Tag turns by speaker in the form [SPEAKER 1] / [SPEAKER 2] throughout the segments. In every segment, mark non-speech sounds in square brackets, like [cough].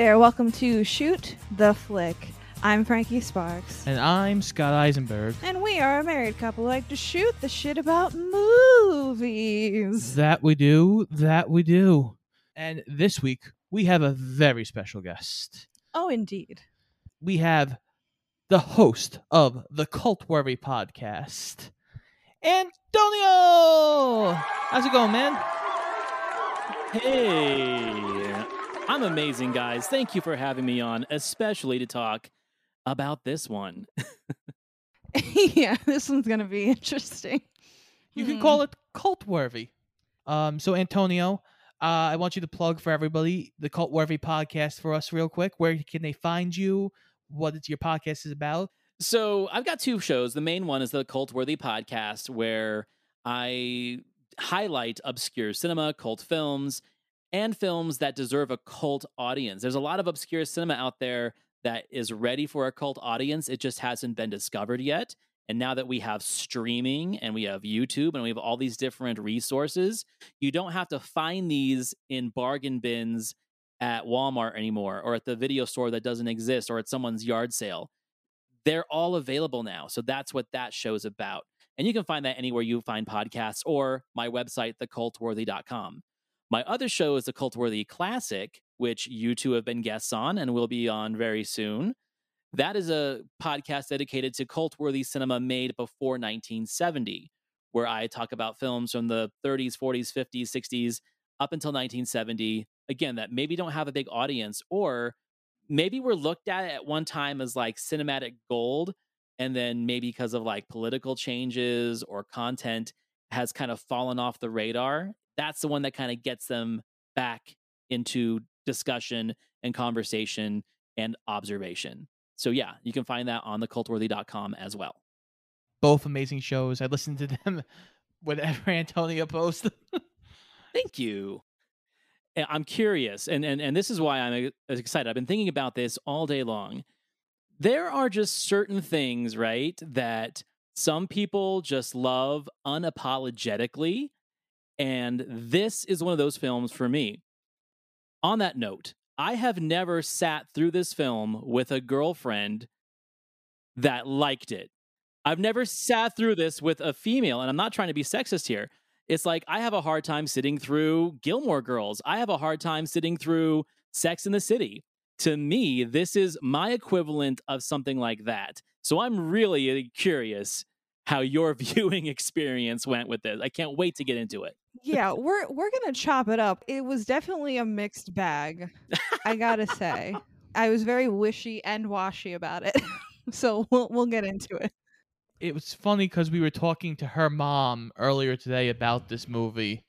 [SPEAKER 1] there, welcome to Shoot the Flick. I'm Frankie Sparks.
[SPEAKER 2] And I'm Scott Eisenberg.
[SPEAKER 1] And we are a married couple who like to shoot the shit about movies.
[SPEAKER 2] That we do. That we do. And this week, we have a very special guest.
[SPEAKER 1] Oh, indeed.
[SPEAKER 2] We have the host of the Cult Worthy podcast, Antonio. How's it going, man?
[SPEAKER 3] Hey, I'm amazing, guys. Thank you for having me on, especially to talk about this one. [laughs]
[SPEAKER 1] yeah, this one's going to be interesting.
[SPEAKER 2] You
[SPEAKER 1] Hmm.
[SPEAKER 2] can call it cult worthy. Um, so Antonio, uh, I want you to plug for everybody the Cult Worthy podcast for us real quick. Where can they find you? What is your podcast is about?
[SPEAKER 3] So I've got two shows. The main one is the Cult Worthy podcast, where I highlight obscure cinema, cult films, and films that deserve a cult audience. There's a lot of obscure cinema out there that is ready for a cult audience. It just hasn't been discovered yet. And now that we have streaming and we have YouTube and we have all these different resources, you don't have to find these in bargain bins at Walmart anymore or at the video store that doesn't exist or at someone's yard sale. They're all available now. So that's what that show's about. And you can find that anywhere you find podcasts or my website, thecultworthy.com. My other show is the Cultworthy Classic, which you two have been guests on and will be on very soon. That is a podcast dedicated to cult-worthy cinema made before 1970, where I talk about films from the 30s, 40s, 50s, 60s up until 1970. Again, that maybe don't have a big audience, or maybe were looked at at one time as like cinematic gold, and then maybe because of like political changes or content has kind of fallen off the radar. That's the one that kind of gets them back into discussion and conversation and observation. So yeah, you can find that on thecultworthy.com as well.
[SPEAKER 2] Both amazing shows. I listen to them [laughs] whenever Antonio posts.
[SPEAKER 3] Thank you. I'm curious, and, and and this is why I'm excited. I've been thinking about this all day long. There are just certain things, right, that some people just love unapologetically, and this is one of those films for me. On that note, I have never sat through this film with a girlfriend that liked it. I've never sat through this with a female, and I'm not trying to be sexist here. It's like I have a hard time sitting through Gilmore Girls. I have a hard time sitting through Sex in the City. To me, this is my equivalent of something like that. So I'm really uh, curious how your [laughs] viewing experience went with this. I can't wait to get into it.
[SPEAKER 1] yeah, we're we're going to chop it up. It was definitely a mixed bag. I got to say. [laughs] I was very wishy and washy about it. [laughs] so we'll we'll get into it.
[SPEAKER 2] it was funny because we were talking to her mom earlier today about this movie.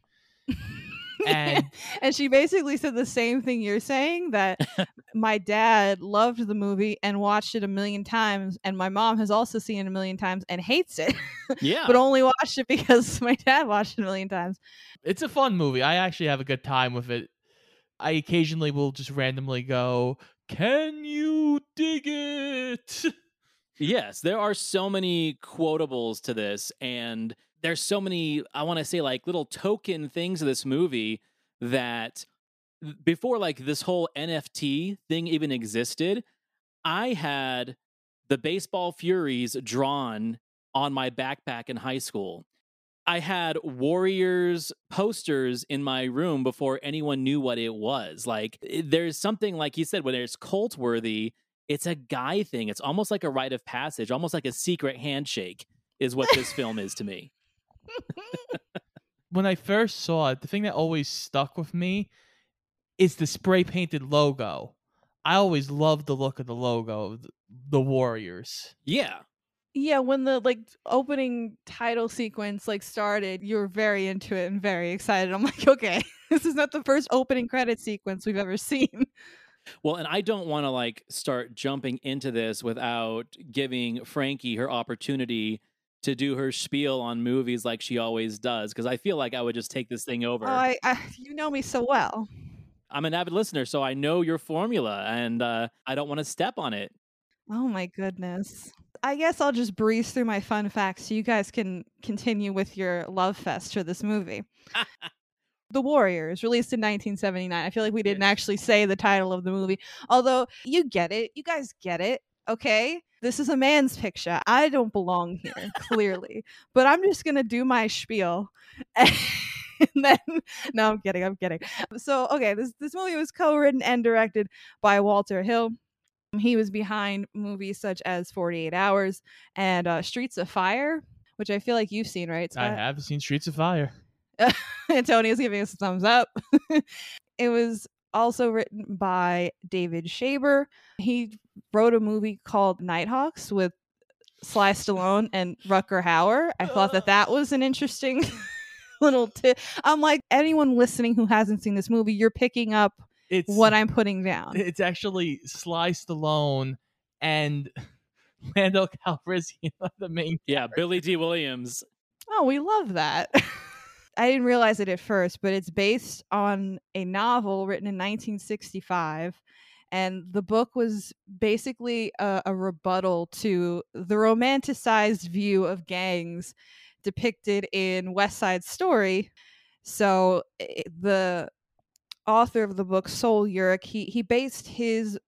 [SPEAKER 2] And [laughs]
[SPEAKER 1] and she basically said the same thing you're saying that [laughs] my dad loved the movie and watched it a million times and my mom has also seen it a million times and hates it [laughs]
[SPEAKER 3] Yeah.
[SPEAKER 1] but only watched it because my dad watched it a million times
[SPEAKER 2] it's a fun movie. I actually have a good time with it. I occasionally will just randomly go, Can you dig it?
[SPEAKER 3] Yes, there are so many quotables to this, and there's so many, I want to say, like little token things of this movie that before like this whole NFT thing even existed, I had the baseball furies drawn on my backpack in high school. I had Warriors posters in my room before anyone knew what it was. Like, there's something, like you said, when it's cult worthy, it's a guy thing. It's almost like a rite of passage, almost like a secret handshake, is what this film is to me. [laughs]
[SPEAKER 2] when I first saw it, the thing that always stuck with me is the spray painted logo. I always loved the look of the logo of the, the Warriors.
[SPEAKER 3] Yeah.
[SPEAKER 1] yeah when the like opening title sequence like started you were very into it and very excited i'm like okay [laughs] this is not the first opening credit sequence we've ever seen
[SPEAKER 3] Well, and I don't want to like start jumping into this without giving Frankie her opportunity to do her spiel on movies like she always does, because I feel like I would just take this thing over.
[SPEAKER 1] oh I, I you know me so well
[SPEAKER 3] I'm an avid listener, so I know your formula, and uh, I don't want to step on it.
[SPEAKER 1] Oh my goodness. I guess I'll just breeze through my fun facts so you guys can continue with your love fest for this movie. [laughs] The Warriors, released in 1979. I feel like we didn't
[SPEAKER 3] Yes.
[SPEAKER 1] actually say the title of the movie, although you get it. You guys get it. Okay. This is a man's picture. I don't belong here, clearly. But I'm just going to do my spiel. [laughs] And then, no, I'm kidding. I'm kidding. So, okay, this, this movie was co written and directed by Walter Hill. He was behind movies such as 48 Hours and uh, Streets of Fire, which I feel like you've seen, right?
[SPEAKER 2] I have seen Streets of Fire. [laughs]
[SPEAKER 1] Antonio's giving us a thumbs up. [laughs] it was also written by David Shaber. He wrote a movie called Nighthawks with Sly Stallone and Rutger Hauer. I thought that that was an interesting [laughs] little tip. I'm like, anyone listening who hasn't seen this movie, you're picking up
[SPEAKER 2] It's
[SPEAKER 1] what I'm putting down.
[SPEAKER 2] it's actually Sly Stallone and [laughs] Lando Calrissian are the main.
[SPEAKER 3] Yeah, Billy Dee Williams.
[SPEAKER 1] Oh, we love that. [laughs] I didn't realize it at first, but it's based on a novel written in 1965. And the book was basically a, a rebuttal to the romanticized view of gangs depicted in West Side Story. So i- the author of the book, Sol Yurick, he, he based his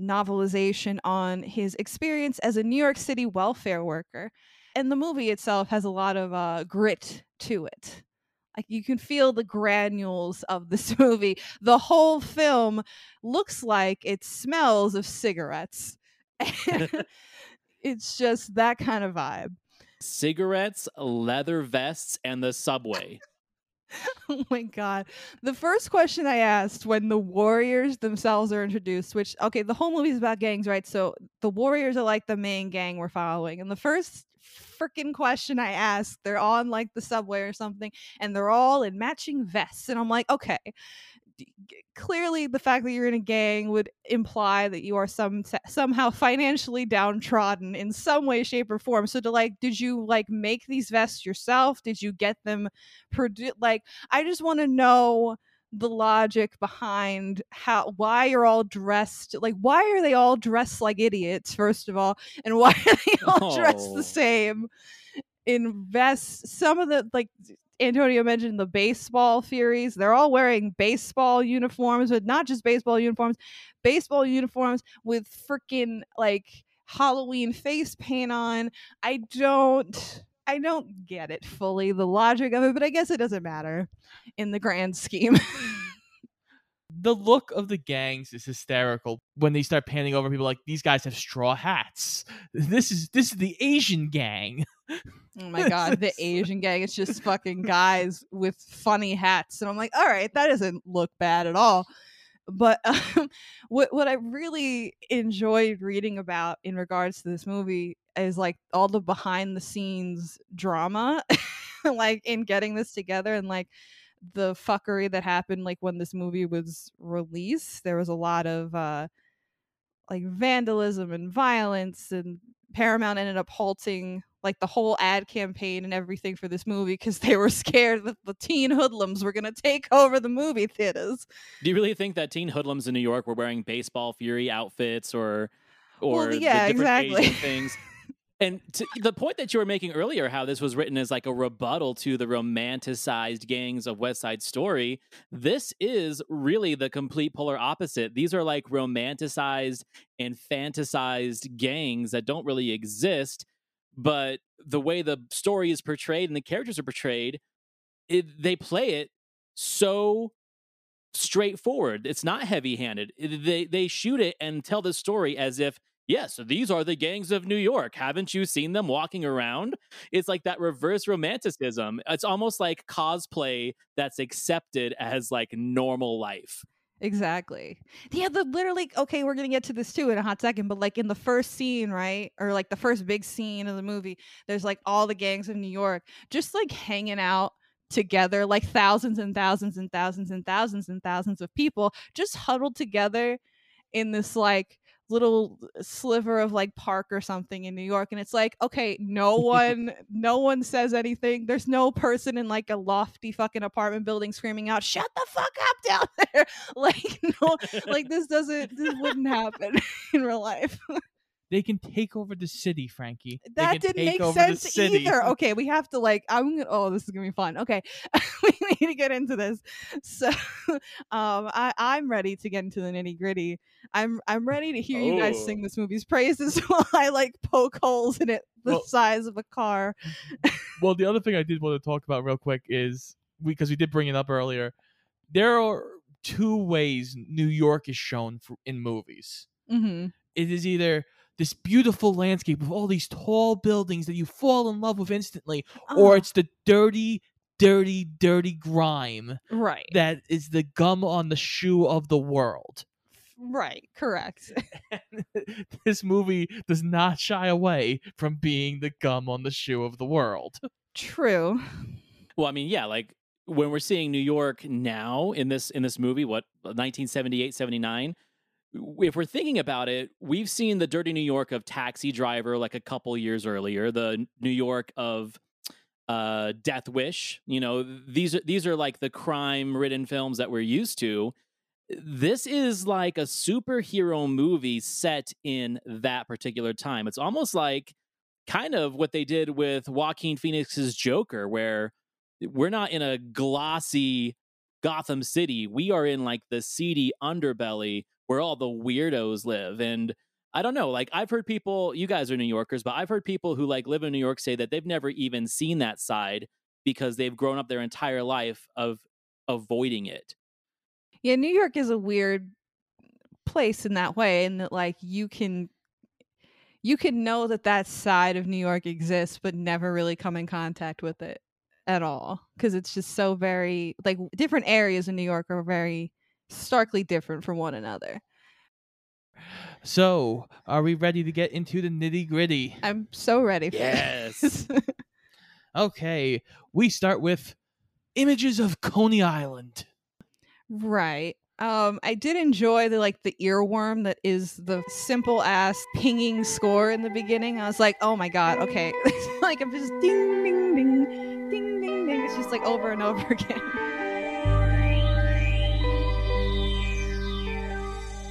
[SPEAKER 1] novelization on his experience as a New York City welfare worker and the movie itself has a lot of uh, grit to it. Like you can feel the granules of this [laughs] movie. The whole film looks like it smells of cigarettes. [laughs] [laughs] it's just that kind of vibe.
[SPEAKER 3] Cigarettes, leather vests, and the subway.
[SPEAKER 1] Oh my god. The first question I asked when the warriors themselves are introduced, which okay, the whole movie is about gangs, right? So the warriors are like the main gang we're following. And the first freaking question I asked, they're on like the subway or something, and they're all in matching vests. And I'm like, okay. Clearly, the fact that you're in a gang would imply that you are some somehow financially downtrodden in some way, shape, or form. So, to like, did you like make these vests yourself? Did you get them produ- like I just want to know the logic behind how why you're all dressed like why are they all dressed like idiots first of all and [laughs] why are they all dressed
[SPEAKER 3] Oh.
[SPEAKER 1] the same in vests some of the like Antonio mentioned the baseball Furies. They're all wearing baseball uniforms, but not just baseball uniforms, baseball uniforms with freaking like Halloween face paint on. I don't I don't get it fully the logic of it, but I guess it doesn't matter in the grand scheme. [laughs]
[SPEAKER 2] The look of the gangs is hysterical when they start panning over people like these guys have straw hats. This is this is the Asian gang.
[SPEAKER 1] oh [laughs] my god, the Asian gang it's just fucking guys with funny hats and I'm like, "All right, that doesn't look bad at all." But [laughs] um, what what I really enjoyed reading about in regards to this movie is like all the behind the scenes drama [laughs] like in getting this together and like the fuckery that happened like when this movie was released there was a lot of uh like vandalism and violence and paramount ended up halting like the whole ad campaign and everything for this movie because they were [laughs] scared that the teen hoodlums were going to take over the movie theaters
[SPEAKER 3] Do you really think that teen hoodlums in New York were wearing baseball fury outfits or or
[SPEAKER 1] Well, yeah,
[SPEAKER 3] the different
[SPEAKER 1] exactly.
[SPEAKER 3] Asian things? [laughs] And the point that you were making earlier, how this was written as like a rebuttal to the romanticized gangs of West Side Story, this is really the complete polar opposite. These are like romanticized and fantasized gangs that don't really exist, but the way the story is portrayed and the characters are portrayed, it, they play it so straightforward. It's not heavy-handed. They they shoot it and tell the story as if yes, these are the gangs of New York. Haven't you seen them walking around? It's like that reverse romanticism. It's almost like cosplay that's accepted as like normal life.
[SPEAKER 1] Exactly. Yeah, the literally okay, we're gonna get to this too in a hot second, but like in the first scene, right? Or like the first big scene of the movie, there's like all the gangs of New York just like hanging out together, like thousands and thousands and thousands and thousands and thousands of people just huddled together in this like little uh, sliver of like park or something in New York and it's like okay no [laughs] one no one says anything. There's no person in like a lofty fucking apartment building screaming out shut the fuck up [laughs] down there [laughs] like no like this doesn't this wouldn't happen in real life
[SPEAKER 2] they can take over the city, Frankie.
[SPEAKER 1] That didn't make sense either. [laughs] Okay, we have to like. I'm gonna. Oh, this is gonna be fun. Okay, [laughs] we need to get into this. So, [laughs] um, I I'm ready to get into the nitty gritty. I'm I'm ready to hear you guys
[SPEAKER 3] Oh.
[SPEAKER 1] sing this movie's praises while I like poke holes in it the
[SPEAKER 2] Well-
[SPEAKER 1] size of a car.
[SPEAKER 2] Well, the other thing I did want to talk about real quick is because we did bring it up earlier. There are two ways New York is shown for, in movies.
[SPEAKER 1] Mm-hmm.
[SPEAKER 2] It is either this beautiful landscape with all these tall buildings that you fall in love with instantly, or uh-huh. it's the dirty, dirty, dirty grime
[SPEAKER 1] right,
[SPEAKER 2] that is the gum on the shoe of the world.
[SPEAKER 1] right, correct. [laughs]
[SPEAKER 2] this movie does not shy away from being the gum on the shoe of the world.
[SPEAKER 1] True.
[SPEAKER 3] Well, I mean, yeah, like when we're seeing New York now in this in this movie, what 1978, 79, if we're thinking about it, we've seen the dirty New York of Taxi Driver like a couple years earlier, the New York of uh Death Wish, you know, these are these are like the crime-ridden films that we're used to. This is like a superhero movie set in that particular time. It's almost like kind of what they did with Joaquin Phoenix's Joker, where we're not in a glossy Gotham City. We are in like the seedy underbelly where all the weirdos live. And I don't know, like I've heard people, you guys are New Yorkers, but I've heard people who like live in New York say that they've never even seen that side because they've grown up their entire life of avoiding it.
[SPEAKER 1] Yeah, New York is a weird place in that way, in that like you can you can know that that side of New York exists, but never really come in contact with it at all because it's just so very like different areas in New York are very starkly different from one another.
[SPEAKER 2] So, are we ready to get into the nitty gritty?
[SPEAKER 1] I'm so ready for
[SPEAKER 3] Yes. [laughs]
[SPEAKER 2] Okay, we start with images of Coney Island.
[SPEAKER 1] Right. Um, I did enjoy the like the earworm that is the simple ass pinging score in the beginning. I was like, oh my god, okay. [laughs] like I'm just ding ding ding ding ding ding. It's just like over and over [laughs] again.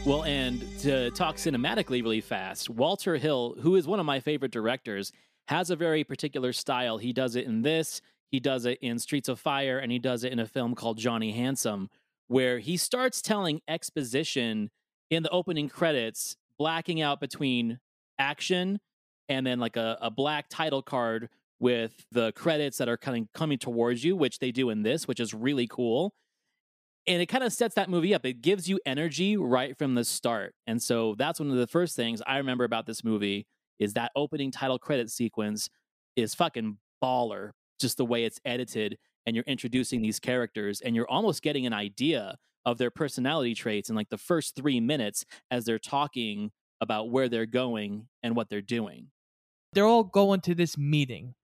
[SPEAKER 3] Well, and to talk cinematically really fast, Walter Hill, who is one of my favorite directors, has a very particular style. He does it in this, he does it in Streets of Fire, and he does it in a film called Johnny Handsome, where he starts telling exposition in the opening credits, blacking out between action and then like a, a black title card with the credits that are coming coming towards you, which they do in this, which is really cool and it kind of sets that movie up. It gives you energy right from the start. And so that's one of the first things I remember about this movie is that opening title credit sequence is fucking baller. Just the way it's edited and you're introducing these characters and you're almost getting an idea of their personality traits in like the first 3 minutes as they're talking about where they're going and what they're doing.
[SPEAKER 2] They're all going to this meeting.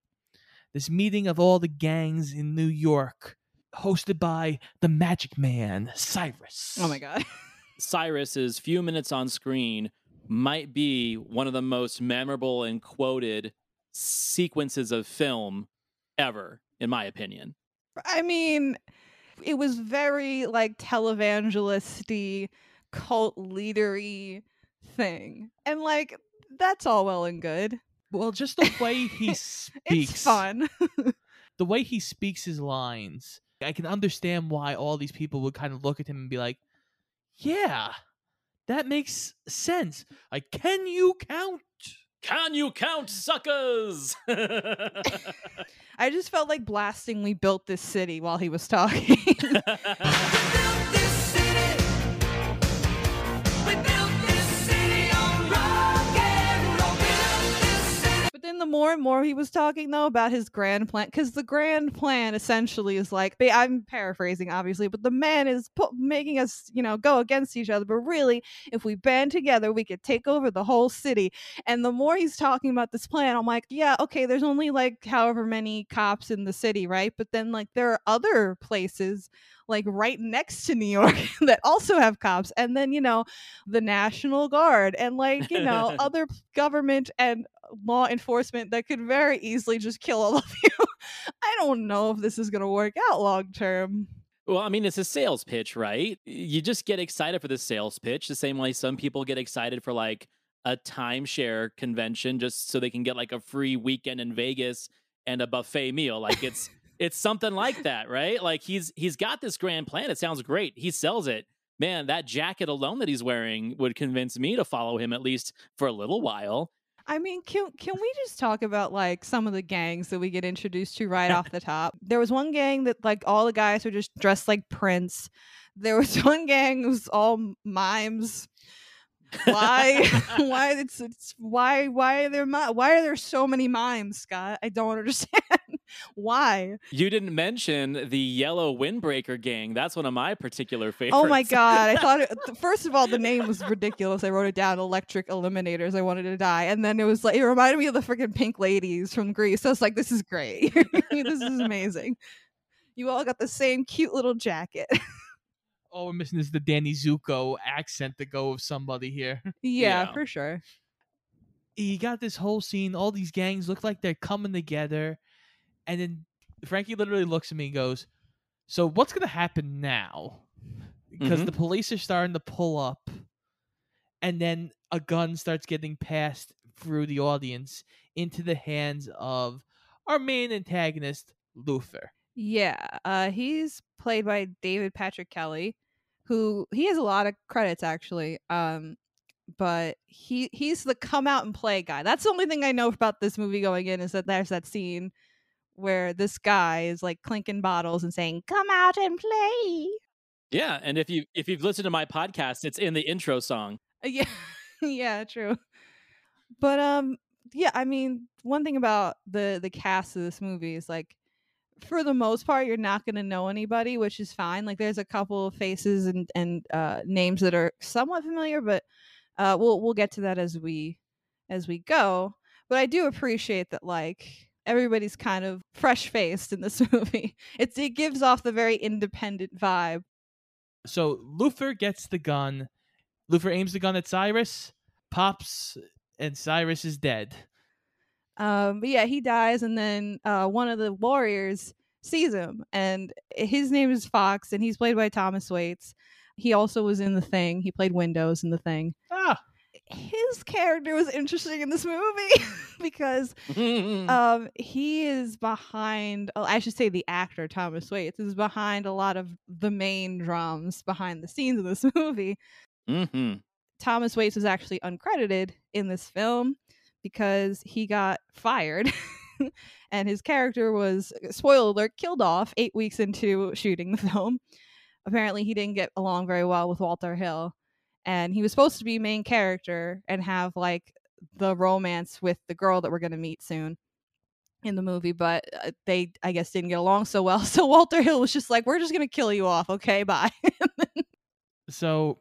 [SPEAKER 2] This meeting of all the gangs in New York, hosted by the Magic Man, Cyrus.
[SPEAKER 1] Oh my god. [laughs]
[SPEAKER 3] Cyrus's few minutes on screen might be one of the most memorable and quoted sequences of film ever, in my opinion.
[SPEAKER 1] I mean, it was very like televangelisty, cult leadery thing. And like that's all well and good.
[SPEAKER 2] Well, just the way [laughs] he speaks.
[SPEAKER 1] It's fun. [laughs]
[SPEAKER 2] the way he speaks his lines, I can understand why all these people would kind of look at him and be like, "Yeah, that makes sense." Like, can you count?
[SPEAKER 3] Can you count suckers? [laughs]
[SPEAKER 1] I just felt like blasting we built this city while he was talking. [laughs] then the more and more he was talking though about his grand plan, because the grand plan essentially is like I'm paraphrasing obviously, but the man is pu- making us you know go against each other. But really, if we band together, we could take over the whole city. And the more he's talking about this plan, I'm like, yeah, okay, there's only like however many cops in the city, right? But then like there are other places like right next to New York [laughs] that also have cops, and then you know the National Guard and like you know [laughs] other government and law enforcement that could very easily just kill all of you. [laughs] I don't know if this is going to work out long term.
[SPEAKER 3] Well, I mean, it's a sales pitch, right? You just get excited for the sales pitch the same way some people get excited for like a timeshare convention just so they can get like a free weekend in Vegas and a buffet meal. Like it's [laughs] it's something like that, right? Like he's he's got this grand plan. It sounds great. He sells it. Man, that jacket alone that he's wearing would convince me to follow him at least for a little while.
[SPEAKER 1] I mean, can can we just talk about like some of the gangs that we get introduced to right [laughs] off the top? There was one gang that like all the guys were just dressed like Prince. There was [laughs] one gang that was all mimes. Why? [laughs] why it's, it's why why are there why are there so many mimes, Scott? I don't understand. Why?
[SPEAKER 3] You didn't mention the yellow windbreaker gang. That's one of my particular favorites.
[SPEAKER 1] Oh my god! I [laughs] thought it, first of all the name was ridiculous. I wrote it down. Electric Eliminators. I wanted to die, and then it was like it reminded me of the freaking Pink Ladies from Grease. So I was like, this is great. [laughs] this is amazing. You all got the same cute little jacket. [laughs]
[SPEAKER 2] Oh, all we're missing is the Danny Zuko accent to go with somebody here.
[SPEAKER 1] yeah,
[SPEAKER 3] Yeah.
[SPEAKER 1] for sure.
[SPEAKER 2] you got this whole scene. All these gangs look like they're coming together, and then Frankie literally looks at me and goes, "So what's gonna happen now?" Because
[SPEAKER 3] Mhm.
[SPEAKER 2] the police are starting to pull up, and then a gun starts getting passed through the audience into the hands of our main antagonist, Luther.
[SPEAKER 1] Yeah, uh, he's played by David Patrick Kelly, who he has a lot of credits actually. Um, but he he's the come out and play guy. That's the only thing I know about this movie going in is that there's that scene where this guy is like clinking bottles and saying, "Come out and play."
[SPEAKER 3] Yeah, and if you if you've listened to my podcast, it's in the intro song.
[SPEAKER 1] Uh, Yeah, [laughs] yeah, true. But um, yeah, I mean, one thing about the the cast of this movie is like, for the most part, you're not going to know anybody, which is fine. Like, there's a couple of faces and and uh, names that are somewhat familiar, but uh, we'll we'll get to that as we as we go. But I do appreciate that, like. Everybody's kind of fresh faced in this [laughs] movie. It's it gives off the very independent vibe.
[SPEAKER 2] So Luther gets the gun. Luther aims the gun at Cyrus, pops, and Cyrus is dead.
[SPEAKER 1] Um, but yeah, he dies, and then uh, one of the warriors sees him, and his name is Fox, and he's played by Thomas Waites. He also was in the Thing. He played Windows in the Thing.
[SPEAKER 2] Ah,
[SPEAKER 1] His character was interesting in this movie [laughs] because [laughs] um, he is behind. oh, I should say the actor Thomas Waites is behind a lot of the main drums behind the scenes of this [laughs] movie.
[SPEAKER 3] hmm
[SPEAKER 1] Thomas Waites was actually uncredited in this film because he got fired. and his character was, spoiler alert, killed off eight weeks into shooting the film. Apparently, he didn't get along very well with Walter Hill. And he was supposed to be main character and have like the romance with the girl that we're going to meet soon in the movie, but uh, they, I guess, didn't get along so well. [laughs] So Walter Hill was just like, we're just going to kill you off. Okay, bye. [laughs]
[SPEAKER 2] so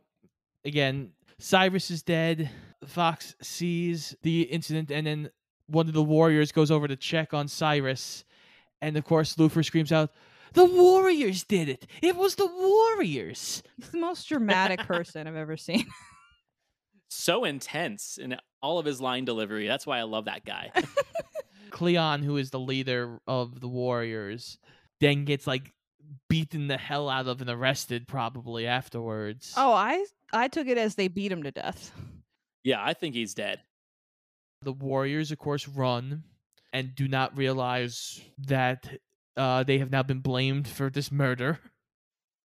[SPEAKER 2] again, Cyrus is dead. Fox sees the incident, and then one of the warriors goes over to check on Cyrus, and of course Luther screams out, "The warriors did it! It was the warriors!"
[SPEAKER 1] He's the most dramatic person I've ever seen. [laughs]
[SPEAKER 3] So intense in all of his line delivery. That's why I love that guy. [laughs]
[SPEAKER 2] Cleon, who is the leader of the warriors, then gets like beaten the hell out of and arrested probably afterwards.
[SPEAKER 1] Oh, I I took it as they beat him to death.
[SPEAKER 3] yeah, I think he's dead.
[SPEAKER 2] the warriors of course run and do not realize that uh, they have now been blamed for this murder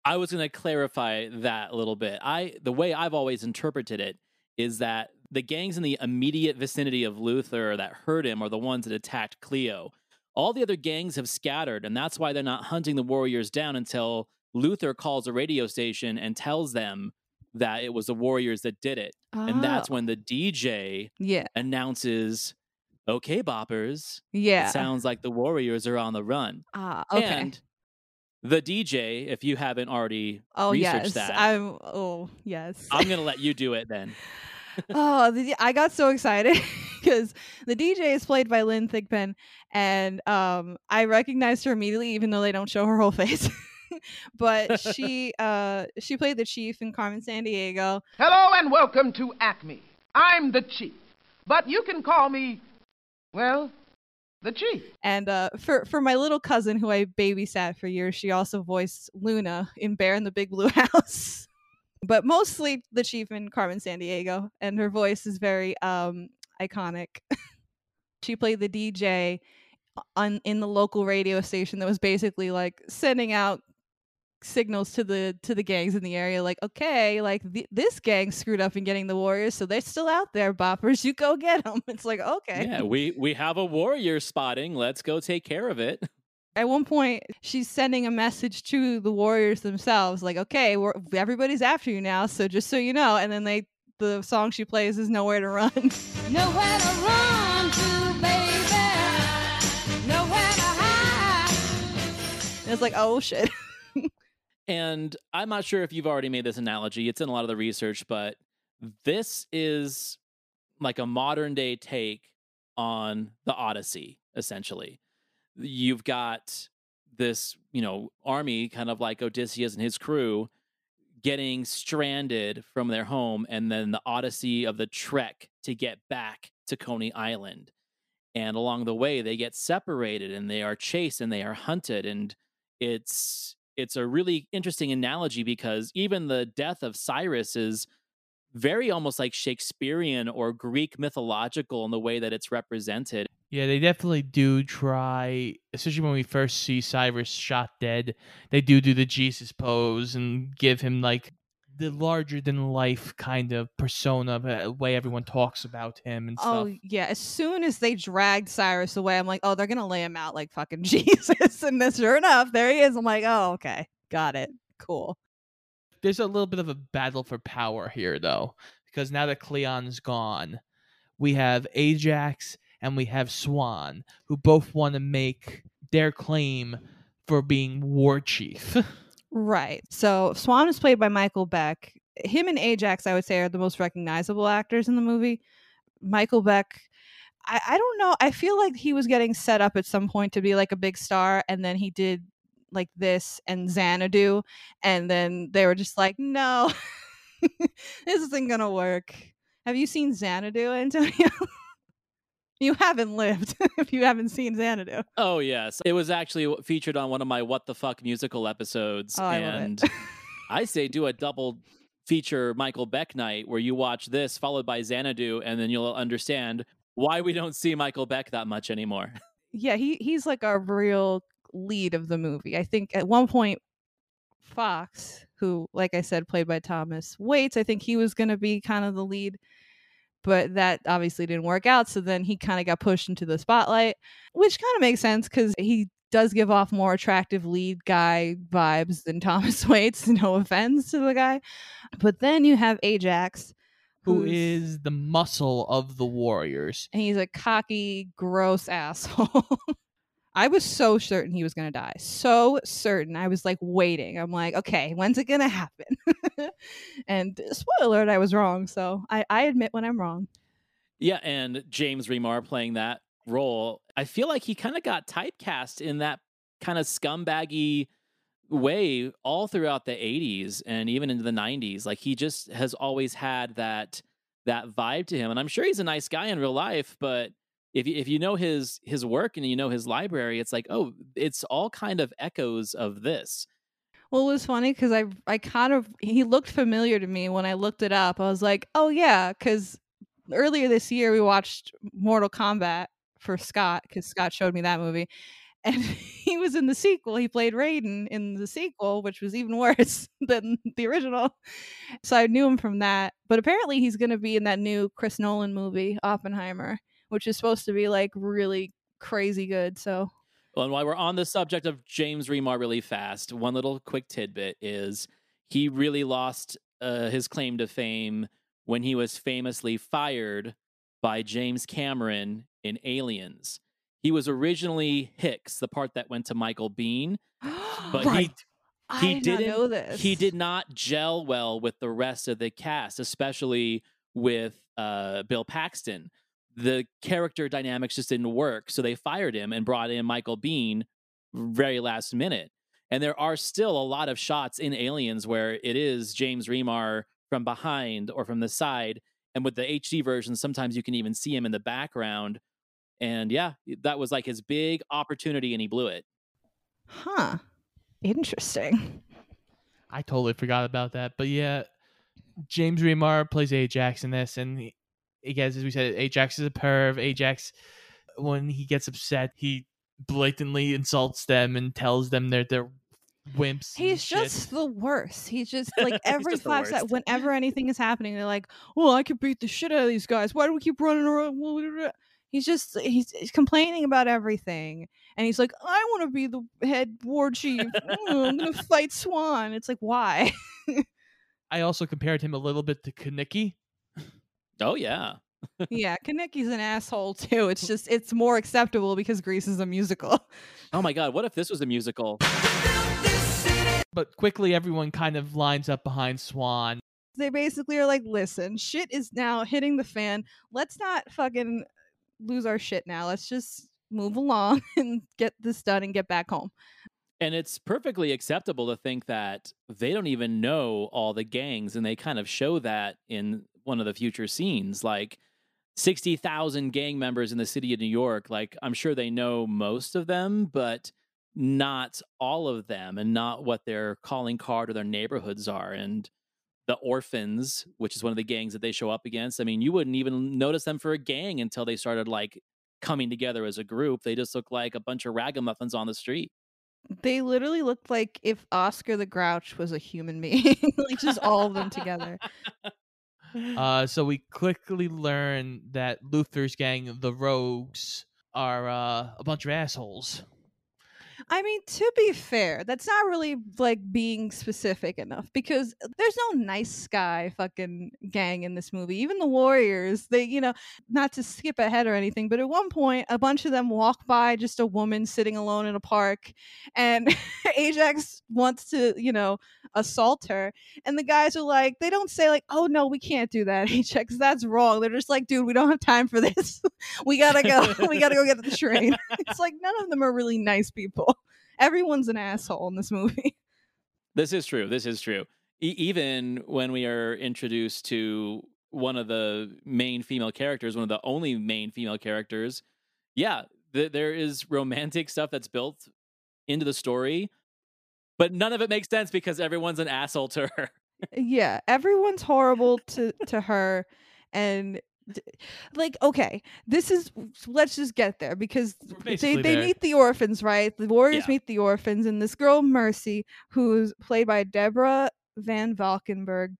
[SPEAKER 3] I was going to clarify that a little bit. I the way I've always interpreted it is that the gangs in the immediate vicinity of Luther that hurt him are the ones that attacked Cleo. All the other gangs have scattered, and that's why they're not hunting the warriors down until Luther calls a radio station and tells them that it was the warriors that did it. And that's
[SPEAKER 1] Oh,
[SPEAKER 3] when the DJ
[SPEAKER 1] yeah,
[SPEAKER 3] announces, "Okay, boppers,
[SPEAKER 1] yeah.
[SPEAKER 3] it sounds like the warriors are on the run."
[SPEAKER 1] Ah, okay.
[SPEAKER 3] And the DJ, if you haven't already
[SPEAKER 1] oh
[SPEAKER 3] researched
[SPEAKER 1] yes,
[SPEAKER 3] that,
[SPEAKER 1] I'm. Oh yes.
[SPEAKER 3] I'm gonna let you do it then. [laughs]
[SPEAKER 1] oh, the, I got so excited [laughs] because the DJ is played by Lynn Thigpen, and um, I recognized her immediately, even though they don't show her whole [laughs] face. but she uh she played the chief in Carmen Sandiego.
[SPEAKER 4] Hello and welcome to Acme. I'm the Chief, but you can call me, well, the Chief.
[SPEAKER 1] And uh, for for my little cousin who I babysat for years, she also voiced Luna in Bear in the Big Blue [laughs] House. but mostly the chief in Carmen Sandiego, and her voice is very um iconic. [laughs] she played the DJ on in the local radio station that was basically like sending out signals to the to the gangs in the area like okay like th- this gang screwed up in getting the warriors so they're still out there boppers you go get them [laughs] it's like okay
[SPEAKER 3] Yeah, we we have a warrior spotting. Let's go take care of it. [laughs]
[SPEAKER 1] at one point she's sending a message to the warriors themselves like okay we're, everybody's after you now so just so you know and then they the song she plays is nowhere to run [laughs]
[SPEAKER 5] Nowhere to run to, baby. Nowhere to hide.
[SPEAKER 1] and it's like oh shit
[SPEAKER 3] And I'm not sure if you've already made this analogy. It's in a lot of the research, but this is like a modern day take on the Odyssey, essentially. You've got this, you know, army kind of like Odysseus and his crew getting stranded from their home and then the odyssey of the trek to get back to Coney Island. And along the way they get separated and they are chased and they are hunted and it's it's a really interesting analogy because even the death of Cyrus is very almost like Shakespearean or Greek mythological in the way that it's represented.
[SPEAKER 2] Yeah, they definitely do try, especially when we first see Cyrus shot dead. They do do the Jesus pose and give him like the larger than life kind of persona, the uh, way everyone talks about him and
[SPEAKER 1] Oh yeah! As soon as they dragged Cyrus away, I'm like, oh, they're gonna lay him out like fucking [laughs] Jesus. And then sure enough, there he is. I'm like, oh, okay, got it, cool.
[SPEAKER 2] There's a little bit of a battle for power here, though, because now that Cleon's gone, we have Ajax and we have Swan, who both want to make their claim for being war chief. [laughs]
[SPEAKER 1] Right. So Swan is played by Michael Beck. Him and Ajax, I would say, are the most recognizable actors in the movie. Michael Beck, I, I don't know. I feel like he was getting set up at some point to be like a big star, and then he did like this and Xanadu, and then they were just like, no, [laughs] this isn't gonna work. Have you seen Xanadu, Antonio? [laughs] you haven't lived [laughs] if you haven't seen Xanadu.
[SPEAKER 3] Oh yes, it was actually featured on one of my What the Fuck musical episodes,
[SPEAKER 1] Oh, I
[SPEAKER 3] and I say do a double feature Michael Beck night where you watch this followed by Xanadu, and then you'll understand why we don't see Michael Beck that much anymore. [laughs]
[SPEAKER 1] yeah, he he's like a real lead of the movie. I think at one point Fox, who like I said played by Thomas Waites, I think he was going to be kind of the lead, but that obviously didn't work out, so then he kind of got pushed into the spotlight, which kind of makes sense cuz he does give off more attractive lead guy vibes than [laughs] Thomas Waites, no offense to the guy. But then you have Ajax who's-
[SPEAKER 2] the muscle of the Warriors.
[SPEAKER 1] and he's a cocky, gross [laughs] asshole. I was so certain he was going to die. So certain. I was like waiting. I'm like, okay, when's it going to happen? [laughs] and spoiler alert, I was wrong. So I, I admit when I'm wrong.
[SPEAKER 3] Yeah, and James Remar playing that role, I feel like he kind of got typecast in that kind of scumbaggy way all throughout the 80s and even into the 90s. Like he just has always had that that vibe to him, and I'm sure he's a nice guy in real life, but if you, if you know his his work and you know his library, it's like, oh, it's all kind of echoes of this.
[SPEAKER 1] Well, it was funny because I, I kind of, he looked familiar to me when I looked it up. I was like, oh, yeah, because earlier this year we watched Mortal Kombat for Scott because Scott showed me that movie. [laughs] And he was in the sequel. He played Raiden in the sequel, which was even [laughs] worse than the original. So I knew him from that. But apparently he's going to be in that new Chris Nolan movie, Oppenheimer, which is supposed to be like really crazy good. So
[SPEAKER 3] Well, and while we're on the subject of James Remar really fast, one little quick tidbit is he really lost uh, his claim to fame when he was famously fired by James Cameron in Aliens. He was originally Hicks, the part that went to Michael Biehn, but
[SPEAKER 1] right.
[SPEAKER 3] he
[SPEAKER 1] I
[SPEAKER 3] he
[SPEAKER 1] did not
[SPEAKER 3] didn't
[SPEAKER 1] know this.
[SPEAKER 3] he did not gel well with the rest of the cast, especially with uh, Bill Paxton. The character dynamics just didn't work, so they fired him and brought in Michael Biehn very last minute. And there are still a lot of shots in Aliens where it is James Remar from behind or from the side, and with the HD version, sometimes you can even see him in the background. And yeah, that was like his big opportunity, and he blew it.
[SPEAKER 1] Huh. Interesting.
[SPEAKER 2] I totally forgot about that. But yeah, James Remar plays Ajax in this, and he, again, as we said, Ajax is a perv. Ajax, when he gets upset, he blatantly insults them and tells them they're they're wimps.
[SPEAKER 1] He's
[SPEAKER 2] shit.
[SPEAKER 1] just the worst. [laughs] He's just like every
[SPEAKER 3] just
[SPEAKER 1] five seconds, whenever anything is happening, they're like, "Well, I could beat the shit out of these guys. Why do we keep running around?" He's just he's, he's complaining about everything, and he's like, "I want to be the head war chief. I'm gonna fight Swan." It's like, why? [laughs]
[SPEAKER 2] I also compared him a little bit to Kenickie.
[SPEAKER 3] Oh yeah.
[SPEAKER 1] yeah, [laughs] Kenickie's an asshole too. It's just it's more acceptable because Grease is a musical.
[SPEAKER 3] Oh my god, what if this was a musical?
[SPEAKER 2] But quickly, everyone kind of lines up behind Swan.
[SPEAKER 1] they basically are like, listen, shit is now hitting the fan. Let's not fucking lose our shit now. Let's just move along [laughs] and get this done and get back home.
[SPEAKER 3] And it's perfectly acceptable to think that they don't even know all the gangs, and they kind of show that in one of the future scenes. Like 60,000 gang members in the city of New York. Like, I'm sure they know most of them, but not all of them, and not what their calling card or their neighborhoods are. And the orphans, which is one of the gangs that they show up against, I mean, you wouldn't even notice them for a gang until they started like coming together as a group. They just look like a bunch of ragamuffins on the street.
[SPEAKER 1] They literally looked like if Oscar the Grouch was a human being, [laughs] like just all of them together. [laughs]
[SPEAKER 2] Uh, so we quickly learn that Luther's gang, the Rogues, are uh, a bunch of assholes.
[SPEAKER 1] I mean, to be fair, that's not really like being specific enough because uh, there's no nice guy fucking gang in this movie. Even the Warriors, they, you know, not to skip ahead or anything, but at one point, a bunch of them walk by just a woman sitting alone in a park, and [laughs] Ajax wants to, you know, assault her. And the guys are like, they don't say, like, oh no, we can't do that, [laughs] Ajax, that's wrong. They're just like, dude, we don't have time for this. [laughs] we gotta go. we gotta go get the train. it's like none of them are really nice people. Everyone's an asshole in this movie. [laughs]
[SPEAKER 3] This is true. This is true. E- even when we are introduced to one of the main female characters, one of the only main female characters, yeah, th- there is romantic stuff that's built into the story, but none of it makes sense because everyone's an asshole to her.
[SPEAKER 1] yeah, everyone's horrible to to her and like okay this is let's just get there because they, they
[SPEAKER 2] there.
[SPEAKER 1] meet the orphans right the warriors
[SPEAKER 3] Yeah.
[SPEAKER 1] meet the orphans and this girl mercy who's played by deborah van valkenburgh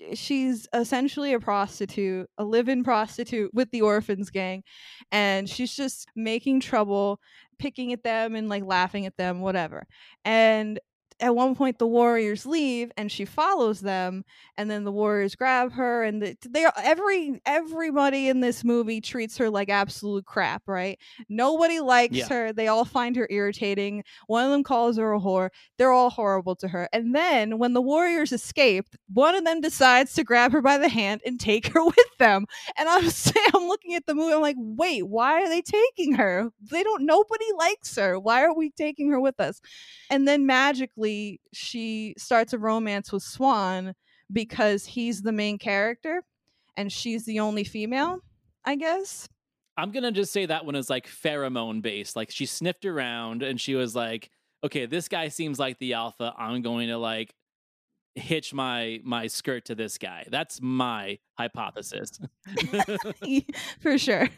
[SPEAKER 1] eh, she's essentially a prostitute a live-in prostitute with the orphans gang and she's just making trouble picking at them and like laughing at them whatever and at one point the warriors leave and she follows them and then the warriors grab her and the, they every everybody in this movie treats her like absolute crap right? Nobody likes
[SPEAKER 3] Yeah.
[SPEAKER 1] her they all find her irritating one of them calls her a whore they're all horrible to her and then when the warriors escape one of them decides to grab her by the hand and take [laughs] her with them and i'm [laughs] saying i'm looking at the movie i'm like wait why are they taking her? They don't nobody likes her why are we taking her with us? And then magically she starts a romance with Swan because he's the main character and she's the only female, I guess.
[SPEAKER 3] I'm gonna just say that one is like pheromone based. Like she sniffed around and she was like, "Okay, this guy seems like the alpha. I'm going to like hitch my my skirt to this guy." That's my hypothesis. [laughs] [laughs]
[SPEAKER 1] For sure.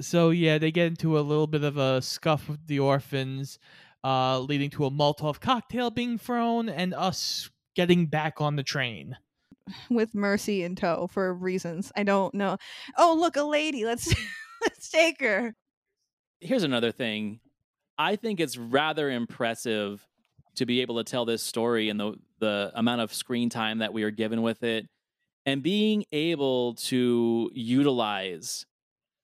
[SPEAKER 2] So yeah, they get into a little bit of a scuff with the orphans, uh, leading to a Molotov cocktail being thrown and us getting back on the train. [laughs]
[SPEAKER 1] With Mercy in tow for reasons. I don't know. Oh, look, a lady. Let's [laughs] let's take her.
[SPEAKER 3] Here's another thing. I think it's rather impressive to be able to tell this story and the the amount of screen time that we are given with it and being able to utilize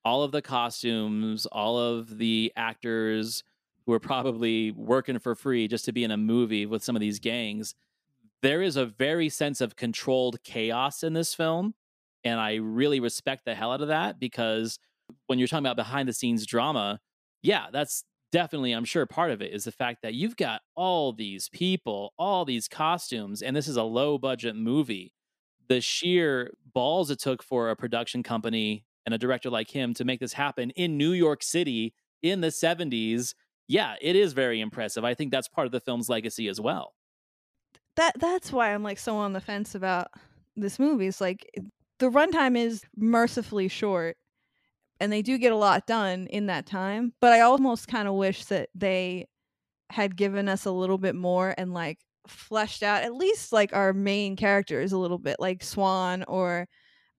[SPEAKER 3] all of the costumes, all of the actors who are probably working for free just to be in a movie with some of these gangs. There is a very sense of controlled chaos in this film. And I really respect the hell out of that because when you're talking about behind the scenes drama, yeah, that's definitely, I'm sure, part of it is the fact that you've got all these people, all these costumes, and this is a low budget movie. The sheer balls it took for a production company and a director like him to make this happen in New York City in the 70s, yeah, it is very impressive. I think that's part of the film's legacy as well.
[SPEAKER 1] that that's why I'm like so on the fence about this movie. It's like the runtime is mercifully short and they do get a lot done in that time, but I almost kind of wish that they had given us a little bit more and like fleshed out at least like our main characters a little bit, like Swan or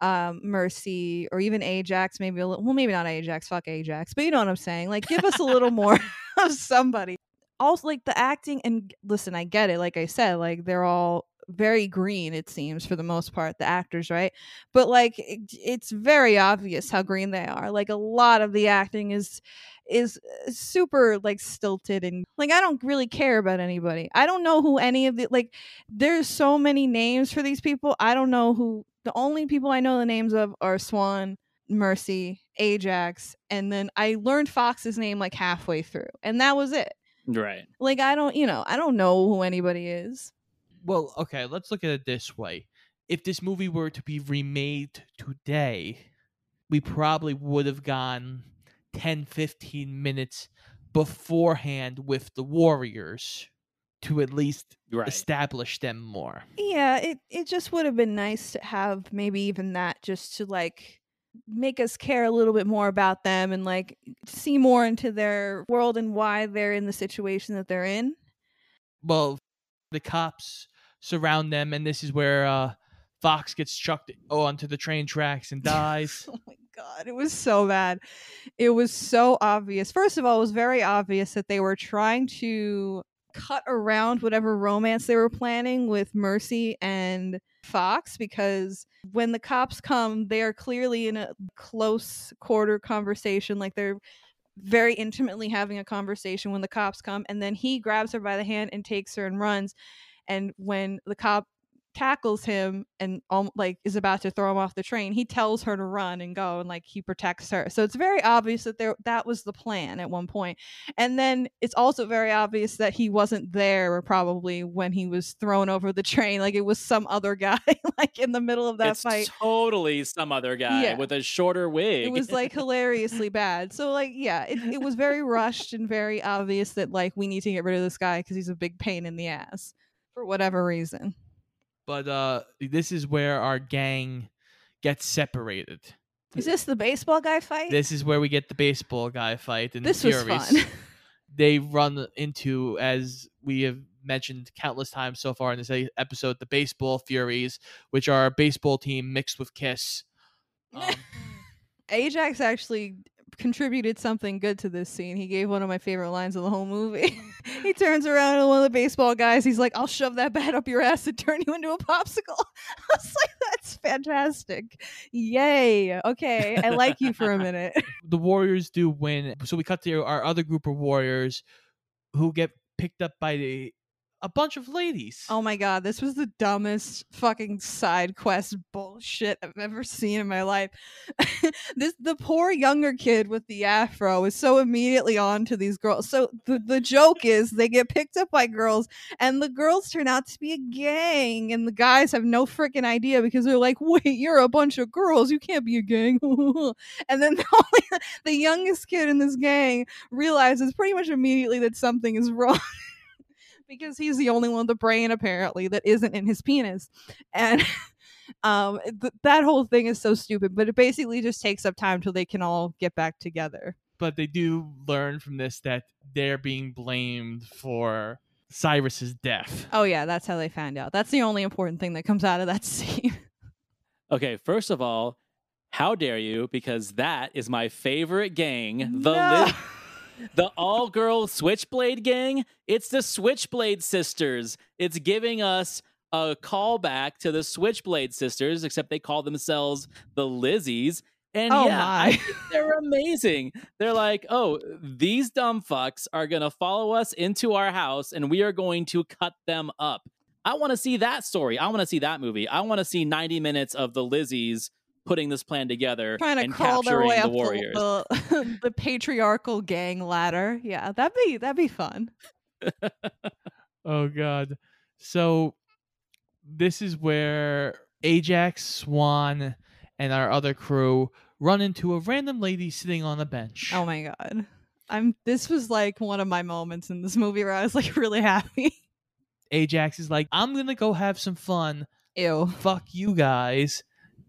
[SPEAKER 1] um Mercy or even Ajax, maybe a little well, maybe not Ajax, fuck Ajax, but you know what I'm saying. Like give us a little more [laughs] [laughs] of somebody. Also like the acting and listen, I get it, like I said, like they're all very green it seems for the most part the actors right but like it, it's very obvious how green they are like a lot of the acting is is uh, super like stilted and like I don't really care about anybody. I don't know who any of the like there's so many names for these people. I don't know who the only people I know the names of are Swan, Mercy, Ajax, and then I learned Fox's name like halfway through. And that was it.
[SPEAKER 3] Right.
[SPEAKER 1] Like I don't, you know, I don't know who anybody is.
[SPEAKER 2] Well, okay, let's look at it this way. If this movie were to be remade today, we probably would have gone 10, 15 minutes beforehand with the Warriors to at least
[SPEAKER 3] Right.
[SPEAKER 2] establish them more.
[SPEAKER 1] Yeah, it it just would have been nice to have maybe even that just to like make us care a little bit more about them and like see more into their world and why they're in the situation that they're in.
[SPEAKER 2] Well, the cops surround them, and this is where uh, Fox gets chucked onto the train tracks and dies. [laughs]
[SPEAKER 1] Oh my god, it was so bad. It was so obvious. First of all, it was very obvious that they were trying to cut around whatever romance they were planning with Mercy and Fox because when the cops come, they are clearly in a close quarter conversation like they're very intimately having a conversation when the cops come and then he grabs her by the hand and takes her and runs and when the cop tackles him and um, like is about to throw him off the train he tells her to run and go and like he protects her so it's very obvious that there that was the plan at one point and then it's also very obvious that he wasn't there probably when he was thrown over the train like it was some other [laughs] guy like in the middle of that
[SPEAKER 3] it's
[SPEAKER 1] fight
[SPEAKER 3] totally some other guy
[SPEAKER 1] Yeah.
[SPEAKER 3] with a shorter wig.
[SPEAKER 1] it was like [laughs] hilariously bad. So like yeah, it, it was very rushed and very obvious that like we need to get rid of this guy because he's a big pain in the ass for whatever reason.
[SPEAKER 2] But uh, this is where our gang gets separated.
[SPEAKER 1] Is this the baseball guy fight?
[SPEAKER 2] This is where we get the baseball guy fight and
[SPEAKER 1] This
[SPEAKER 2] the
[SPEAKER 1] was fun. [laughs]
[SPEAKER 2] they run into, as we have mentioned countless times so far in this episode, the baseball Furies, which are a baseball team mixed with Kiss. [laughs] Um,
[SPEAKER 1] Ajax actually contributed something good to this scene. He gave one of my favorite lines of the whole movie. [laughs] he turns around to one of the baseball guys. He's like, "I'll shove that bat up your ass and turn you into a popsicle." [laughs] I was like, "That's fantastic! Yay! Okay, I like you for a minute." [laughs]
[SPEAKER 2] the Warriors do win. So we cut to our other group of Warriors who get picked up by the a bunch of ladies.
[SPEAKER 1] Oh my god, this was the dumbest fucking side quest bullshit I've ever seen in my life. [laughs] this the poor younger kid with the afro is so immediately on to these girls. So the, the joke is they get picked up by girls and the girls turn out to be a gang and the guys have no freaking idea because they're like, "Wait, you're a bunch of girls. You can't be a gang." [laughs] and then [laughs] the, only, the youngest kid in this gang realizes pretty much immediately that something is wrong because he's the only one with the brain apparently that isn't in his penis and [laughs] um th- that whole thing is so stupid but it basically just takes up time till they can all get back together
[SPEAKER 2] But they do learn from this that they're being blamed for Cyrus's death.
[SPEAKER 1] oh yeah that's how they found out that's the only important thing that comes out of that [laughs] scene
[SPEAKER 3] Okay, first of all, how dare you? Because that is my favorite gang, the
[SPEAKER 1] No.
[SPEAKER 3] Liz- [laughs] the all girl Switchblade gang. It's the Switchblade sisters. It's giving us a callback to the Switchblade sisters, except they call themselves the Lizzies. And
[SPEAKER 1] Oh
[SPEAKER 3] yeah, I they're amazing. They're like, oh, these dumb fucks are going to follow us into our house and we are going to cut them up. I want to see that story. I want to see that movie. I want to see 90 minutes of the Lizzies putting this plan together
[SPEAKER 1] trying to
[SPEAKER 3] and
[SPEAKER 1] crawl their
[SPEAKER 3] capturing
[SPEAKER 1] way
[SPEAKER 3] the
[SPEAKER 1] up
[SPEAKER 3] Warriors.
[SPEAKER 1] the, [laughs] the, the patriarchal gang ladder yeah that'd be that'd be fun [laughs]
[SPEAKER 2] Oh god. So this is where Ajax, Swan, and our other crew run into a random lady sitting on a bench.
[SPEAKER 1] oh my god i'm this was like one of my moments in this movie where i was like [laughs] really happy
[SPEAKER 2] Ajax is like, I'm gonna go have some fun.
[SPEAKER 1] Ew.
[SPEAKER 2] Fuck you guys.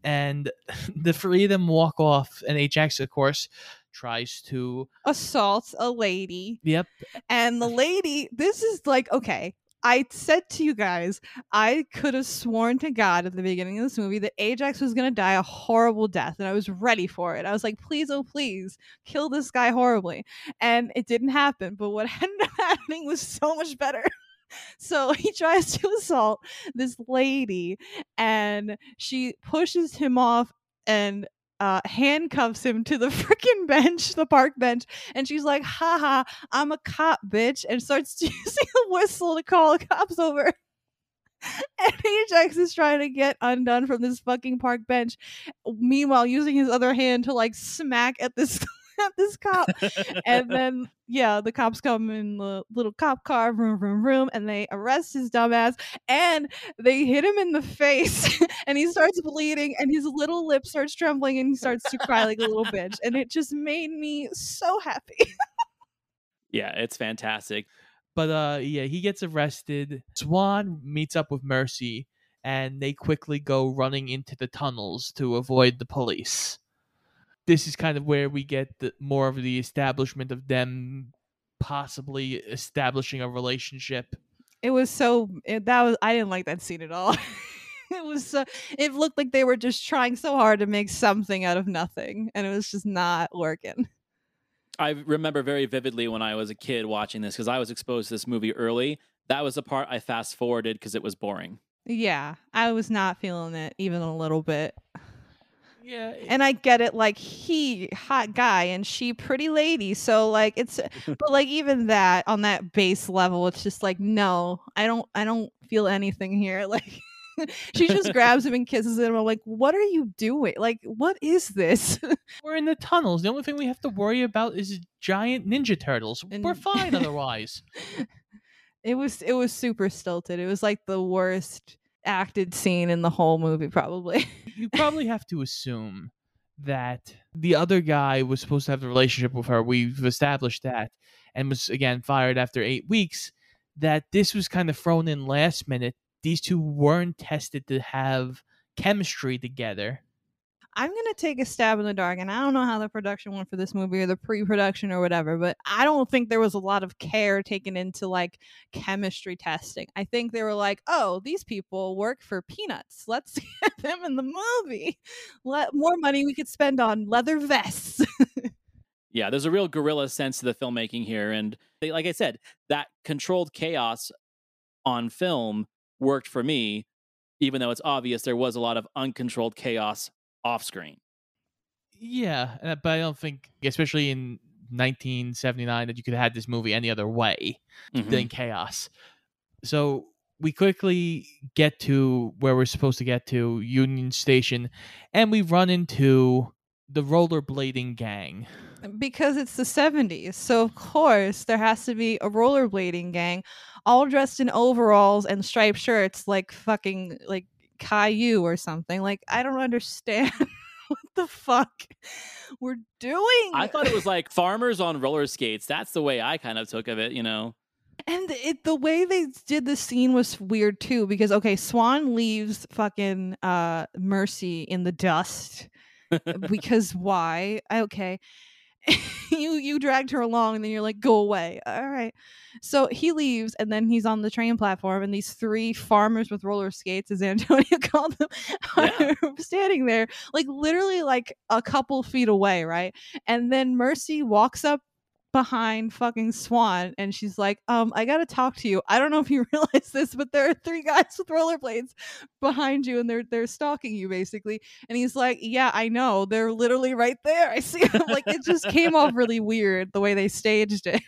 [SPEAKER 2] And [laughs] the three of them walk off, and Ajax, of course, tries to.
[SPEAKER 1] assault a lady.
[SPEAKER 2] Yep.
[SPEAKER 1] And the lady, this is like, okay. I said to you guys, I could have sworn to God at the beginning of this movie that Ajax was going to die a horrible death. And I was ready for it. I was like, please, oh, please, kill this guy horribly. And it didn't happen. But what [laughs] ended up happening was so much better. So [laughs] he tries to assault this lady and she pushes him off and uh, handcuffs him to the [laughs] freaking bench, the park bench. And she's like, haha, I'm a cop, bitch. And starts [laughs] using a whistle to call the cops over. And Ajax is trying to get undone from this fucking park bench. Meanwhile, using his other hand to like smack at this at this cop. and then yeah, the cops come in the little cop car, room, room, room, and they arrest his dumbass and they hit him in the face [laughs] and he starts bleeding and his little lip starts trembling and he starts to cry like a little bitch. And it just made me so happy.
[SPEAKER 3] Yeah, it's fantastic.
[SPEAKER 2] But uh, yeah, he gets arrested. Swan meets up with Mercy, and they quickly go running into the tunnels to avoid the police. This is kind of where we get the, more of the establishment of them possibly establishing a relationship.
[SPEAKER 1] It was so it, that was I didn't like that scene at all. [laughs] it was so it looked like they were just trying so hard to make something out of nothing and it was just not working.
[SPEAKER 3] I remember very vividly when I was a kid watching this because I was exposed to this movie early. That was the part I fast forwarded because it was boring.
[SPEAKER 1] Yeah, I was not feeling it even a little bit.
[SPEAKER 2] Yeah,
[SPEAKER 1] And I get it like he hot guy and she pretty lady. So like it's [laughs] but like even that on that base level it's just like no, I don't I don't feel anything here. [laughs] Like she just [laughs] grabs him and kisses him. I'm like, what are you doing? Like, what is this?
[SPEAKER 2] we're in the tunnels. The only thing we have to worry about is giant ninja turtles.
[SPEAKER 1] And- We're
[SPEAKER 2] fine otherwise.
[SPEAKER 1] it was it was super stilted. It was like the worst acted scene in the whole movie, probably. [laughs]
[SPEAKER 2] you probably have to assume that the other guy was supposed to have the relationship with her. We've established that, and was again fired after eight weeks. That this was kind of thrown in last minute. These two weren't tested to have chemistry together.
[SPEAKER 1] I'm gonna take a stab in the dark, and I don't know how the production went for this movie or the pre-production or whatever, but I don't think there was a lot of care taken into like chemistry testing. I think they were like, "Oh, these people work for peanuts. Let's [laughs] get them in the movie. Let more money we could spend on leather vests." [laughs]
[SPEAKER 3] Yeah, there's a real guerrilla sense to the filmmaking here. And they, like I said, that controlled chaos on film worked for me, even though it's obvious there was a lot of uncontrolled chaos off screen.
[SPEAKER 2] Yeah, uh, but I don't think, especially in 1979, that you could have had this movie any other way.
[SPEAKER 3] Mhm.
[SPEAKER 2] than chaos. So we quickly get to where we're supposed to get to Union Station, and we run into the rollerblading gang.
[SPEAKER 1] because it's the 70s. So, of course, there has to be a rollerblading gang all dressed in overalls and striped shirts like fucking like Caillou or something. Like, I don't understand [laughs] what the fuck we're doing.
[SPEAKER 3] I thought it was like farmers on roller skates. That's the way I kind of took of it, you know.
[SPEAKER 1] And it the way they did the scene was weird too because okay, Swan leaves fucking uh Mercy in the dust [laughs] because why? Okay. [laughs] you you dragged her along and then you're like go away. All right. So he leaves and then he's on the train platform and these three farmers with roller skates as [laughs] Antonio called them
[SPEAKER 3] Yeah.
[SPEAKER 1] are [laughs] standing there like literally like a couple feet away, right? And then Mercy walks up behind fucking Swan and she's like, um, I gotta talk to you. I don't know if you [laughs] realize this, but there are three guys with rollerblades behind you and they're they're stalking you basically. And he's like, Yeah, I know. They're literally right there. [laughs] I see them. like it just came off really weird the way they staged it.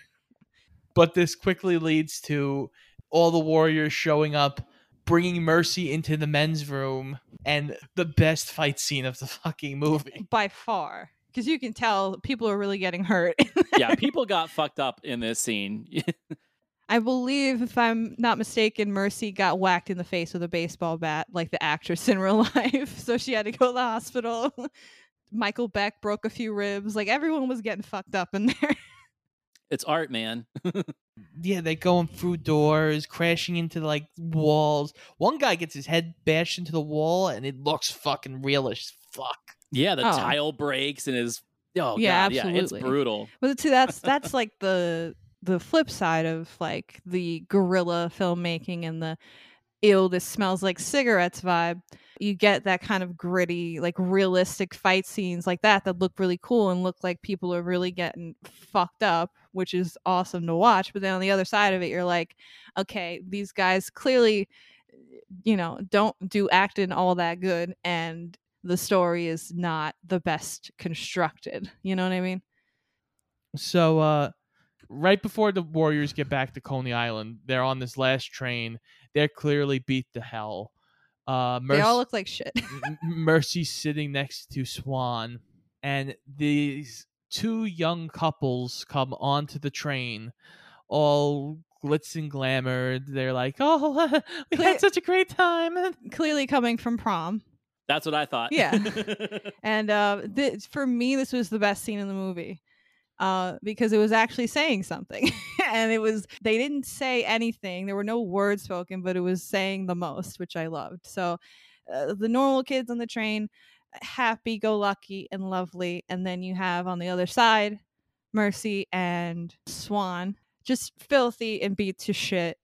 [SPEAKER 2] But this quickly leads to all the warriors showing up, bringing Mercy into the men's room, and the best fight scene of the fucking movie.
[SPEAKER 1] By far. Because you can tell people are really getting hurt.
[SPEAKER 3] Yeah, [laughs] people got fucked up in this scene. [laughs]
[SPEAKER 1] I believe, if I'm not mistaken, Mercy got whacked in the face with a baseball bat, like the actress in real [laughs] life. So she had to go to the hospital. Michael Beck broke a few ribs. Like everyone was getting fucked up in there.
[SPEAKER 3] It's art, man.
[SPEAKER 2] Yeah, they're going through doors, crashing into like walls. One guy gets his head bashed into the wall, and it looks fucking real as fuck.
[SPEAKER 3] Yeah, the
[SPEAKER 1] Oh.
[SPEAKER 3] tile breaks and is oh
[SPEAKER 1] Yeah,
[SPEAKER 3] god, yeah, it's brutal.
[SPEAKER 1] But see, that's [laughs] that's like the the flip side of like the guerrilla filmmaking and the ill this smells like cigarettes vibe. You get that kind of gritty, like realistic fight scenes like that that look really cool and look like people are really getting fucked up, which is awesome to watch. But then on the other side of it, you're like, okay, these guys clearly, eh, you know, don't do acting all that good, and the story is not the best constructed. You know what I mean?
[SPEAKER 2] So, uh, right before the Warriors get back to Coney Island, they're on this last train. They're clearly beat to hell. Uh, Mercy,
[SPEAKER 1] They all look like shit.
[SPEAKER 2] Mercy's sitting next to Swan, and these two young couples come onto the train, all glitz and glamour. They're like, "Oh, [laughs] we
[SPEAKER 1] Clear-
[SPEAKER 2] had such a great time!" [laughs]
[SPEAKER 1] Clearly coming from prom.
[SPEAKER 3] That's what I thought.
[SPEAKER 1] Yeah. [laughs] And uh, th- for me, this was the best scene in the movie uh, because it was actually saying something. [laughs] and it was, they didn't say anything. There were no words spoken, but it was saying the most, which I loved. So uh, the normal kids on the train, happy go lucky and lovely. And then you have on the other side, Mercy and Swan, just filthy and beat to shit.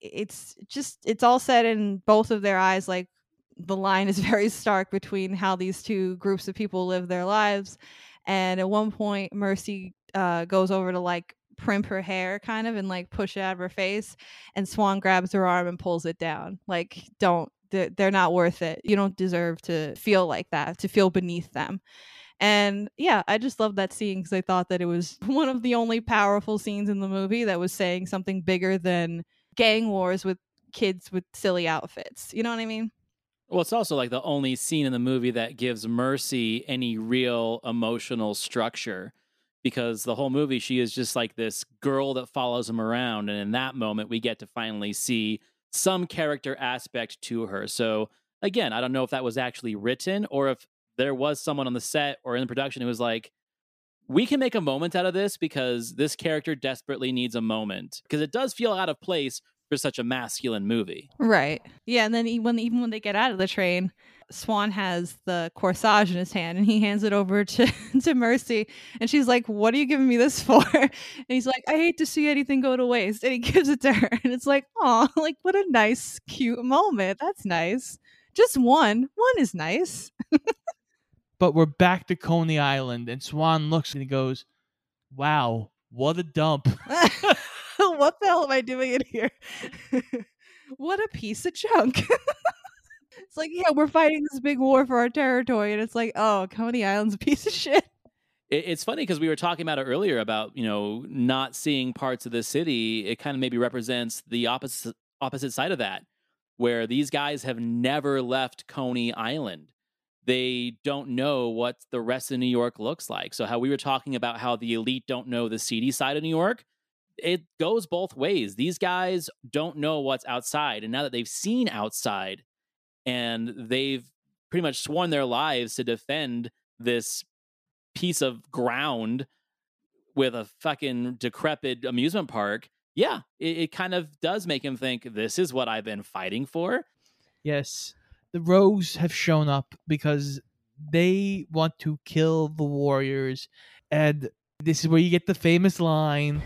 [SPEAKER 1] It's just, it's all said in both of their eyes like, the line is [laughs] very stark between how these two groups of people live their lives. And at one point, Mercy uh, goes over to like primp her hair kind of and like push it out of her face. And Swan grabs her arm and pulls it down. Like, don't, they're, they're not worth it. You don't deserve to feel like that, to feel beneath them. And yeah, I just love that scene because I thought that it was [laughs] one of the only powerful scenes in the movie that was saying something bigger than gang wars with kids with silly outfits. You know what I mean?
[SPEAKER 3] Well, it's also like the only scene in the movie that gives Mercy any real emotional structure because the whole movie, she is just like this girl that follows him around. And in that moment, we get to finally see some character aspect to her. So, again, I don't know if that was actually written or if there was someone on the set or in the production who was like, we can make a moment out of this because this character desperately needs a moment. Because it does feel out of place for such a masculine movie.
[SPEAKER 1] Right. Yeah, and then e- when even when they get out of the train, Swan has the corsage in his hand and he hands it over to [laughs] to Mercy and she's like, "What are you giving me this for?" [laughs] And he's like, "I hate to see anything go to waste." And he [laughs] gives it to her and it's like, "Oh, like what a nice cute moment. That's nice." Just one. One is nice.
[SPEAKER 2] but we're back to Coney Island, and Swan looks and he goes, "Wow, what a dump!" [laughs]
[SPEAKER 1] what the hell am I doing in here? [laughs] what a piece of junk. [laughs] it's like, yeah, we're fighting this big war for our territory, and it's like, oh, Coney Island's a piece of shit.
[SPEAKER 3] It's funny because we were talking about it earlier about you know not seeing parts of the city. It kind of maybe represents the opposite opposite side of that, where these guys have never left Coney Island. They don't know what the rest of New York looks like. So how we were talking about how the elite don't know the seedy side of New York, it goes both ways. These guys don't know what's outside, and now that they've seen outside, and they've pretty much sworn their lives to defend this piece of ground with a fucking decrepit amusement park, yeah, it, it kind of does make him think this is what I've been fighting for.
[SPEAKER 2] Yes, the Rogues have shown up because they want to kill the Warriors, and this is where you get the famous line.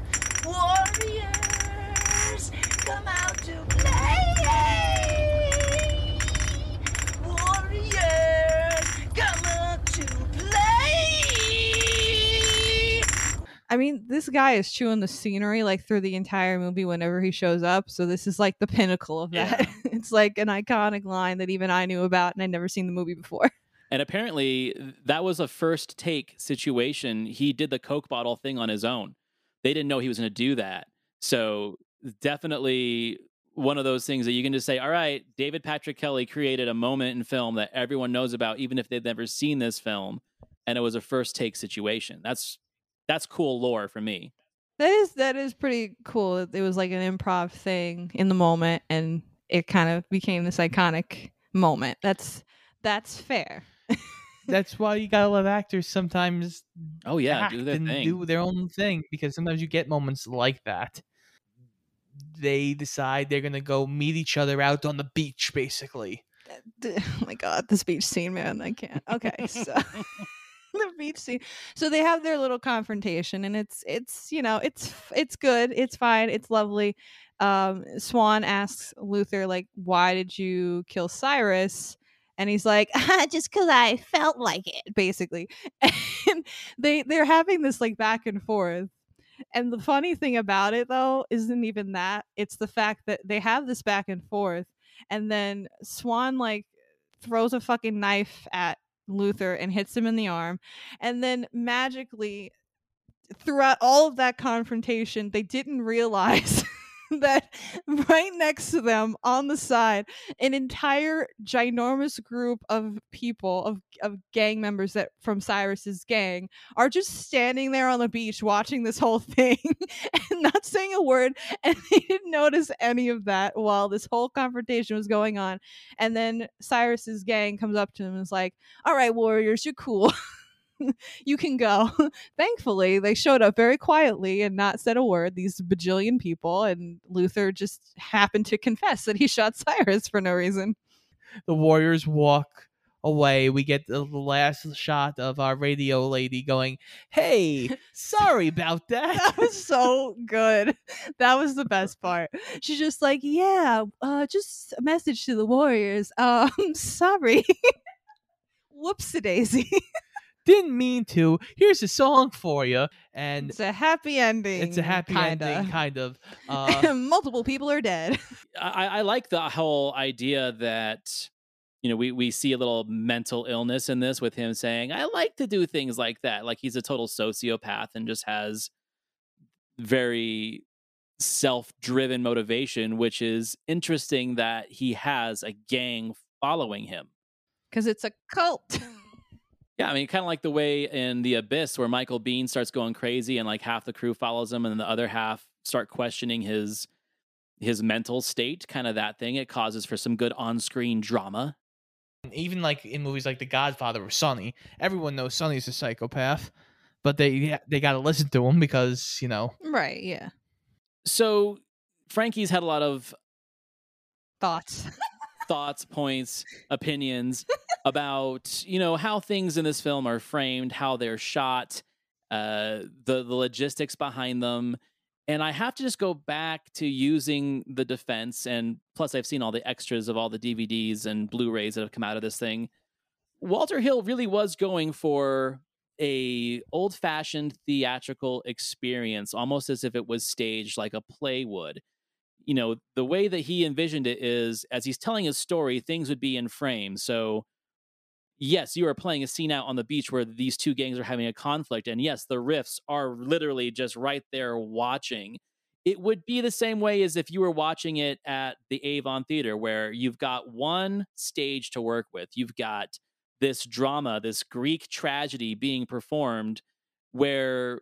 [SPEAKER 1] I mean, this guy is chewing the scenery like through the entire movie whenever he shows up. So this is like the pinnacle of that. [laughs] it's like an iconic line that even I knew about and I'd never seen the movie before. [laughs]
[SPEAKER 3] And apparently, that was a first take situation. He did the Coke bottle thing on his own. They didn't know he was going to do that. So, definitely one of those things that you can just say, all right, David Patrick Kelly created a moment in film that everyone knows about, even if they've never seen this film. And it was a first take situation. That's that's cool lore for me.
[SPEAKER 1] That is that is pretty cool. It was like an improv thing in the moment and it kind of became this iconic moment. That's that's fair. [laughs]
[SPEAKER 2] That's why you gotta let actors sometimes
[SPEAKER 3] Oh yeah,
[SPEAKER 2] act
[SPEAKER 3] do their
[SPEAKER 2] and
[SPEAKER 3] thing.
[SPEAKER 2] do their own thing because sometimes you get moments like that. They decide they're gonna go meet each other out on the beach, basically. [laughs]
[SPEAKER 1] Oh my god, this beach scene, man, I can't. Okay, so [laughs] [laughs] the beach scene. So they have their little confrontation, and it's it's you know it's it's good, it's fine, it's lovely. Um, Swan asks Luther like, "Why did you kill Cyrus?" And he's like, [laughs] "Just because I felt like it," basically. [laughs] And they they're having this like back and forth. And the funny thing about it though isn't even that; it's the fact that they have this back and forth, and then Swan like throws a fucking knife at Luther and hits him in the arm. And then magically, throughout all of that confrontation, they didn't realize [laughs] that right next to them on the side, an entire ginormous group of people, of, of gang members that from Cyrus's gang, are just standing there on the beach watching this whole [laughs] thing and not saying a word. And they didn't notice any of that while this whole confrontation was going on. And then Cyrus's gang comes up to him and is like, All right, warriors, you're cool. [laughs] [laughs] you can go. [laughs] Thankfully, they showed up very quietly and not said a word, these bajillion people. And Luther just happened to confess that he shot [laughs] Cyrus for no reason.
[SPEAKER 2] The Warriors walk away. We get the last shot of our radio lady going, "Hey, sorry about
[SPEAKER 1] That
[SPEAKER 2] that."
[SPEAKER 1] was so good. That was the best part. She's just like, Yeah, uh, just a message to the Warriors. Um, sorry. Whoopsie daisy.
[SPEAKER 2] Didn't mean to. Here's a song for you, and
[SPEAKER 1] It's a happy ending.
[SPEAKER 2] it's a happy
[SPEAKER 1] kinda.
[SPEAKER 2] ending, kind of. [laughs] Uh,
[SPEAKER 1] Multiple people are dead. [laughs]
[SPEAKER 3] I, I like the whole idea that you know we we see a little mental illness in this with him saying I like to do things like that. Like he's a total sociopath and just has very self-driven motivation, which is interesting that he has a gang following him.
[SPEAKER 1] Because it's a cult. [laughs]
[SPEAKER 3] Yeah, I mean, kind of like the way in The Abyss where Michael Biehn starts going crazy and like half the crew follows him and the other half start questioning his his mental state, kind of that thing. It causes for some good on-screen drama.
[SPEAKER 2] even like in movies like The Godfather or Sonny, everyone knows Sonny's a psychopath, but they they got to listen to him because you know
[SPEAKER 1] right, yeah.
[SPEAKER 3] So Frankie's had a lot of
[SPEAKER 1] Thoughts. [laughs]
[SPEAKER 3] thoughts, points, opinions [laughs] about you know how things in this film are framed, how they're shot, uh, the the logistics behind them, and I have to just go back to using the defense, and plus I've seen all the extras of all the DVDs and Blu-rays that have come out of this thing. Walter Hill really was going for a old-fashioned theatrical experience, almost as if it was staged like a play would you know, the way that he envisioned it is as he's telling his story, things would be in frame. So, yes, you are playing a scene out on the beach where these two gangs are having a conflict. And yes, the riffs are literally just right there watching. It would be the same way as if you were watching it at the Avon Theater, where you've got one stage to work with. You've got this drama, this Greek tragedy being performed, where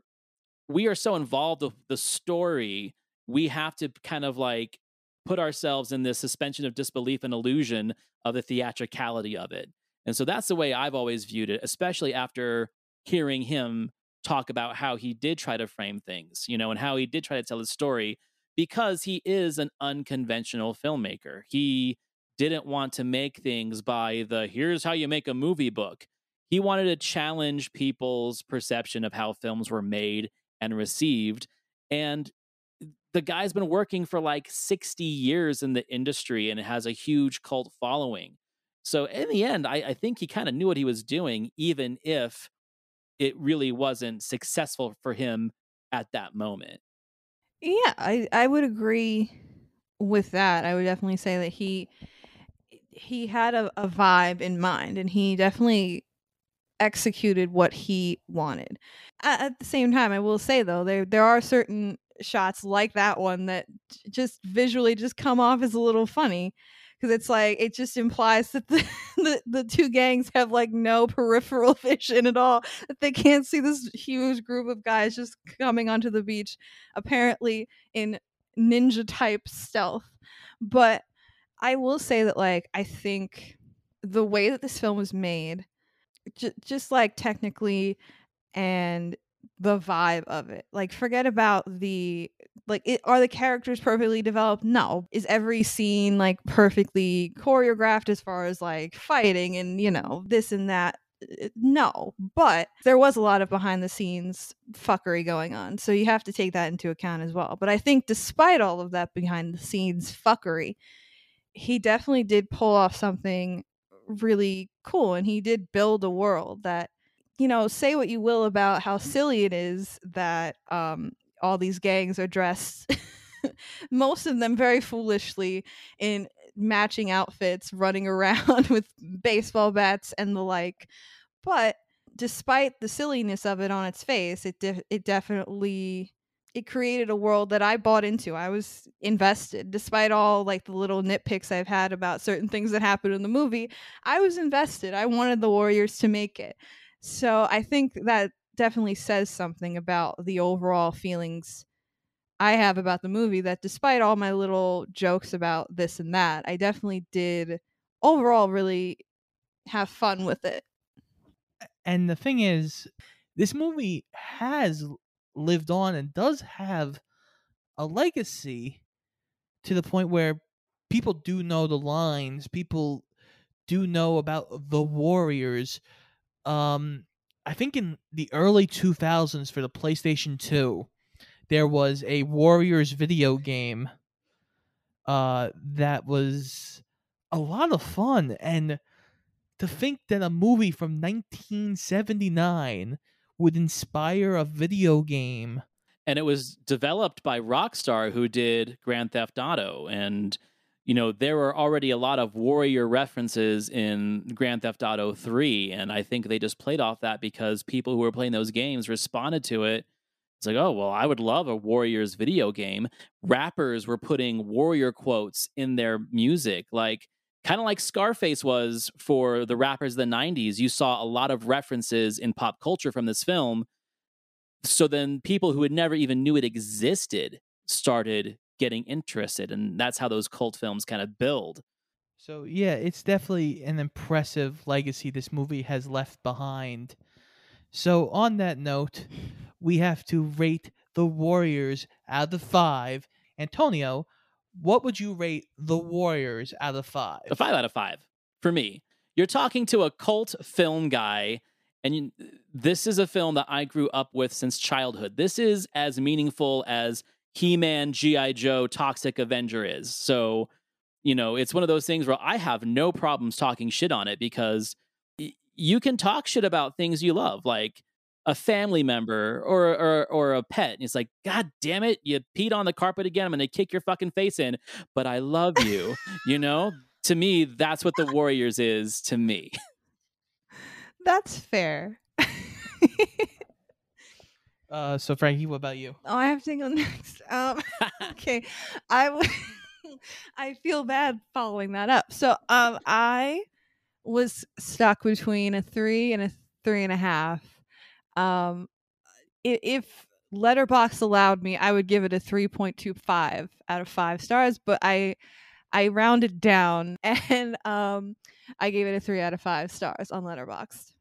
[SPEAKER 3] we are so involved with the story we have to kind of like put ourselves in this suspension of disbelief and illusion of the theatricality of it. And so that's the way I've always viewed it, especially after hearing him talk about how he did try to frame things, you know, and how he did try to tell his story because he is an unconventional filmmaker. He didn't want to make things by the here's how you make a movie book. He wanted to challenge people's perception of how films were made and received. And the guy's been working for like 60 years in the industry and has a huge cult following. So in the end, I, I think he kind of knew what he was doing, even if it really wasn't successful for him at that moment.
[SPEAKER 1] Yeah, I I would agree with that. I would definitely say that he he had a, a vibe in mind and he definitely executed what he wanted. At, at the same time, I will say though, there there are certain shots like that one that just visually just come off as a little funny because it's like it just implies that the, [laughs] the the two gangs have like no peripheral [laughs] vision at all that they can't see this huge group of guys just coming onto the beach apparently in ninja type stealth. But i will say that like i think the way that this film was made j- just like technically and the vibe of it. Like forget about the like it, are the characters perfectly developed? No. Is every scene like perfectly choreographed as far as like fighting and you know this and that? Uh, No, but there was a lot of behind the scenes fuckery going on. So you have to take that into account as well. But I think despite all of that behind the scenes fuckery, he definitely did pull off something really cool and he did build a world that you know say what you will about how silly it is that um all these gangs are dressed [laughs] most of them very foolishly in matching outfits running [laughs] around with baseball bats and the like but despite the silliness of it on its face it de- it definitely it created a world that I bought into. I was invested despite all like the little nitpicks I've had about certain things that happened in the movie. I was invested. I wanted the Warriors to make it. So I think that definitely says something about the overall feelings I have about the movie that despite all my little jokes about this and that, I definitely did overall really have fun with it.
[SPEAKER 2] And the thing is, this movie has lived on and does have a legacy to the point where people do know the lines, people do know about the Warriors. Um, I think in the early 2000s for the PlayStation 2, there was a Warriors video game uh, that was a lot of fun. And to think that a movie from 1979 would inspire a video game.
[SPEAKER 3] and it was developed by Rockstar, who did Grand Theft Auto, and you know there were already a lot of warrior references in Grand Theft Auto Three, and I think they just played off that because people who were playing those games responded to it. It's like, oh well, I would love a Warriors video game. Rappers were putting warrior quotes in their music, like kind of like Scarface was for the rappers of the '90s. You saw a lot of references in pop culture from this film so then people who had never even knew it existed started getting interested and that's how those cult films kind of build
[SPEAKER 2] So yeah, it's definitely an impressive legacy this movie has left behind. So on that note, we have to rate the Warriors out of five. Antonio, what would you rate the Warriors out of five?
[SPEAKER 3] a five out of five for me you're talking to a cult film guy and you, this is a film that i grew up with since childhood this is as meaningful as he-man gi joe toxic avenger is. So you know it's one of those things where i have no problems talking shit on it because you can talk shit about things you love like a family member or or or a pet. And it's like god damn it you peed on the carpet again i'm gonna kick your fucking face in but i love you. You know? To me that's what the warriors is to me. [laughs]
[SPEAKER 1] That's fair. [laughs]
[SPEAKER 2] Uh, so Frankie, what about you?
[SPEAKER 1] Oh, I have to go [laughs] next. Um, [laughs] okay, I w- [laughs] I feel bad following that up. So, um, I was stuck between a three and a three and a half. Um, if Letterbox allowed me, I would give it a three point two five out of five stars. But I I rounded down and um, I gave it a three out of five stars on Letterboxd.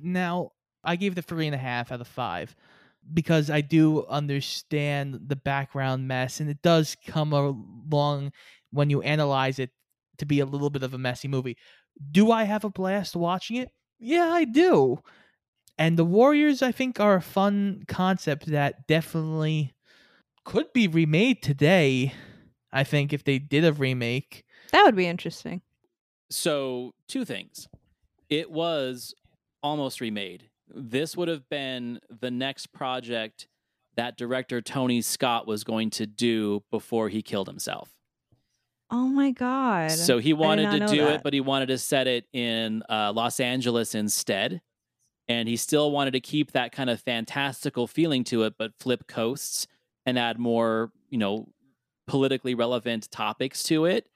[SPEAKER 2] Now, I gave a three and a half out of five because I do understand the background mess, and it does come along when you analyze it to be a little bit of a messy movie. Do I have a blast watching it? Yeah, I do. And the Warriors, I think, are a fun concept that definitely could be remade today. I think if they did a remake.
[SPEAKER 1] That would be interesting.
[SPEAKER 3] So, two things. It was almost remade. This would have been the next project that director Tony Scott was going to do before he killed himself.
[SPEAKER 1] Oh my god!
[SPEAKER 3] So he wanted to do
[SPEAKER 1] that.
[SPEAKER 3] it, but he wanted to set it in uh, Los Angeles instead. And he still wanted to keep that kind of fantastical feeling to it, but flip coasts and add more, you know, politically relevant topics to it.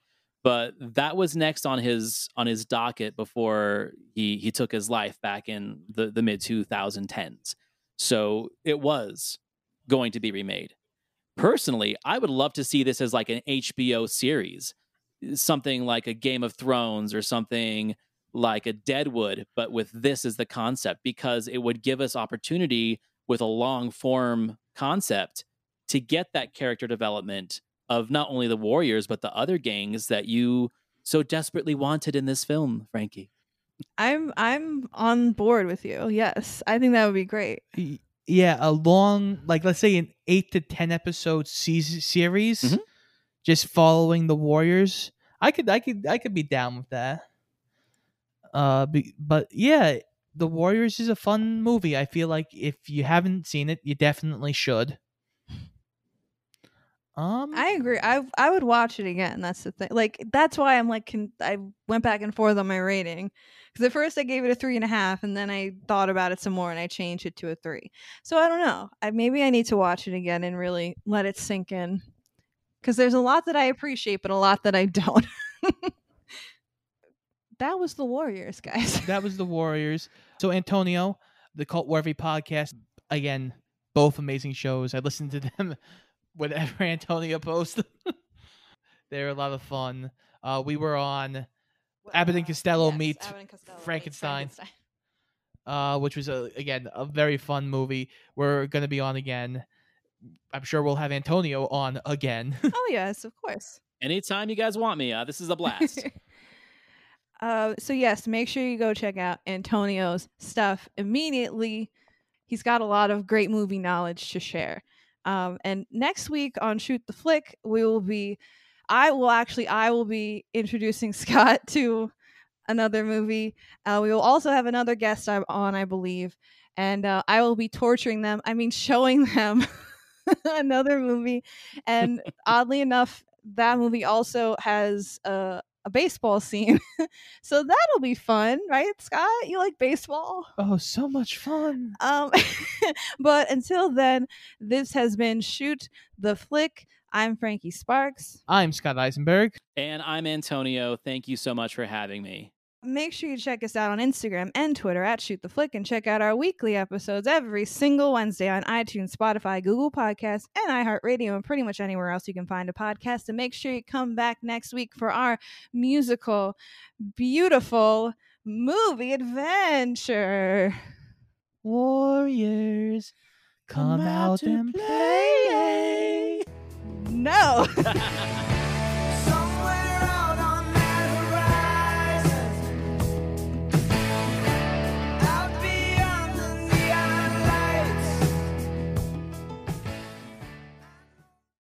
[SPEAKER 3] But that was next on his on his docket before he he took his life back in the the mid 2010s. So it was going to be remade. Personally, I would love to see this as like an HBO series, something like a Game of Thrones or something like a Deadwood, but with this as the concept because it would give us opportunity with a long form concept to get that character development of not only the Warriors but the other gangs that you so desperately wanted in this film, Frankie.
[SPEAKER 1] I'm I'm on board with you. Yes, I think that would be great.
[SPEAKER 2] Yeah, a long, like let's say an eight to ten episode season series,
[SPEAKER 3] Mhm.
[SPEAKER 2] just following the Warriors. I could, I could, I could be down with that. Uh, be, but yeah, the Warriors is a fun movie. I feel like if you haven't seen it, you definitely should. Um,
[SPEAKER 1] I agree. I I would watch it again. That's the thing. Like that's why I'm like con- I went back and forth on my rating because at first I gave it a three and a half, and then I thought about it some more and I changed it to a three. So I don't know. I maybe I need to watch it again and really let it sink in because there's a lot that I appreciate, but a lot that I don't. [laughs] that was the Warriors, guys.
[SPEAKER 2] that was the Warriors. So Antonio, the Cult Worthy podcast, again, both amazing shows. I listened to them whenever [laughs] Antonio posts. They're a lot of fun. Uh, we were on Abbott and Costello meets Frankenstein. [laughs] uh, which was a, again a very fun movie. We're gonna be on again. I'm sure we'll have Antonio on again. [laughs]
[SPEAKER 1] Oh yes, of course.
[SPEAKER 3] Anytime you guys want me, uh, this is a blast.
[SPEAKER 1] uh, so yes, make sure you go check out Antonio's stuff immediately. He's got a lot of great movie knowledge to share. Um, and next week on Shoot the Flick, we will be, I will actually, I will be introducing [laughs] Scott to another movie. Uh, we will also have another guest on, I believe, and uh, I will be torturing them. I mean, showing [laughs] them another movie. And [laughs] oddly enough, that movie also has a, a baseball scene. [laughs] so that'll be fun, right, Scott? You like baseball?
[SPEAKER 2] oh, so much fun!
[SPEAKER 1] Um, [laughs] but until then, this has been Shoot the Flick. I'm Frankie Sparks.
[SPEAKER 2] I'm Scott Eisenberg.
[SPEAKER 3] and I'm Antonio. Thank you so much for having me.
[SPEAKER 1] Make sure you check us out on Instagram and Twitter at Shoot the Flick and check out our weekly episodes every single Wednesday on iTunes, Spotify, Google Podcasts, and iHeartRadio, and pretty much anywhere else you can find a podcast. And make sure you come back next week for our musical, beautiful movie adventure.
[SPEAKER 2] Warriors, come, out, and play.
[SPEAKER 1] No. [laughs]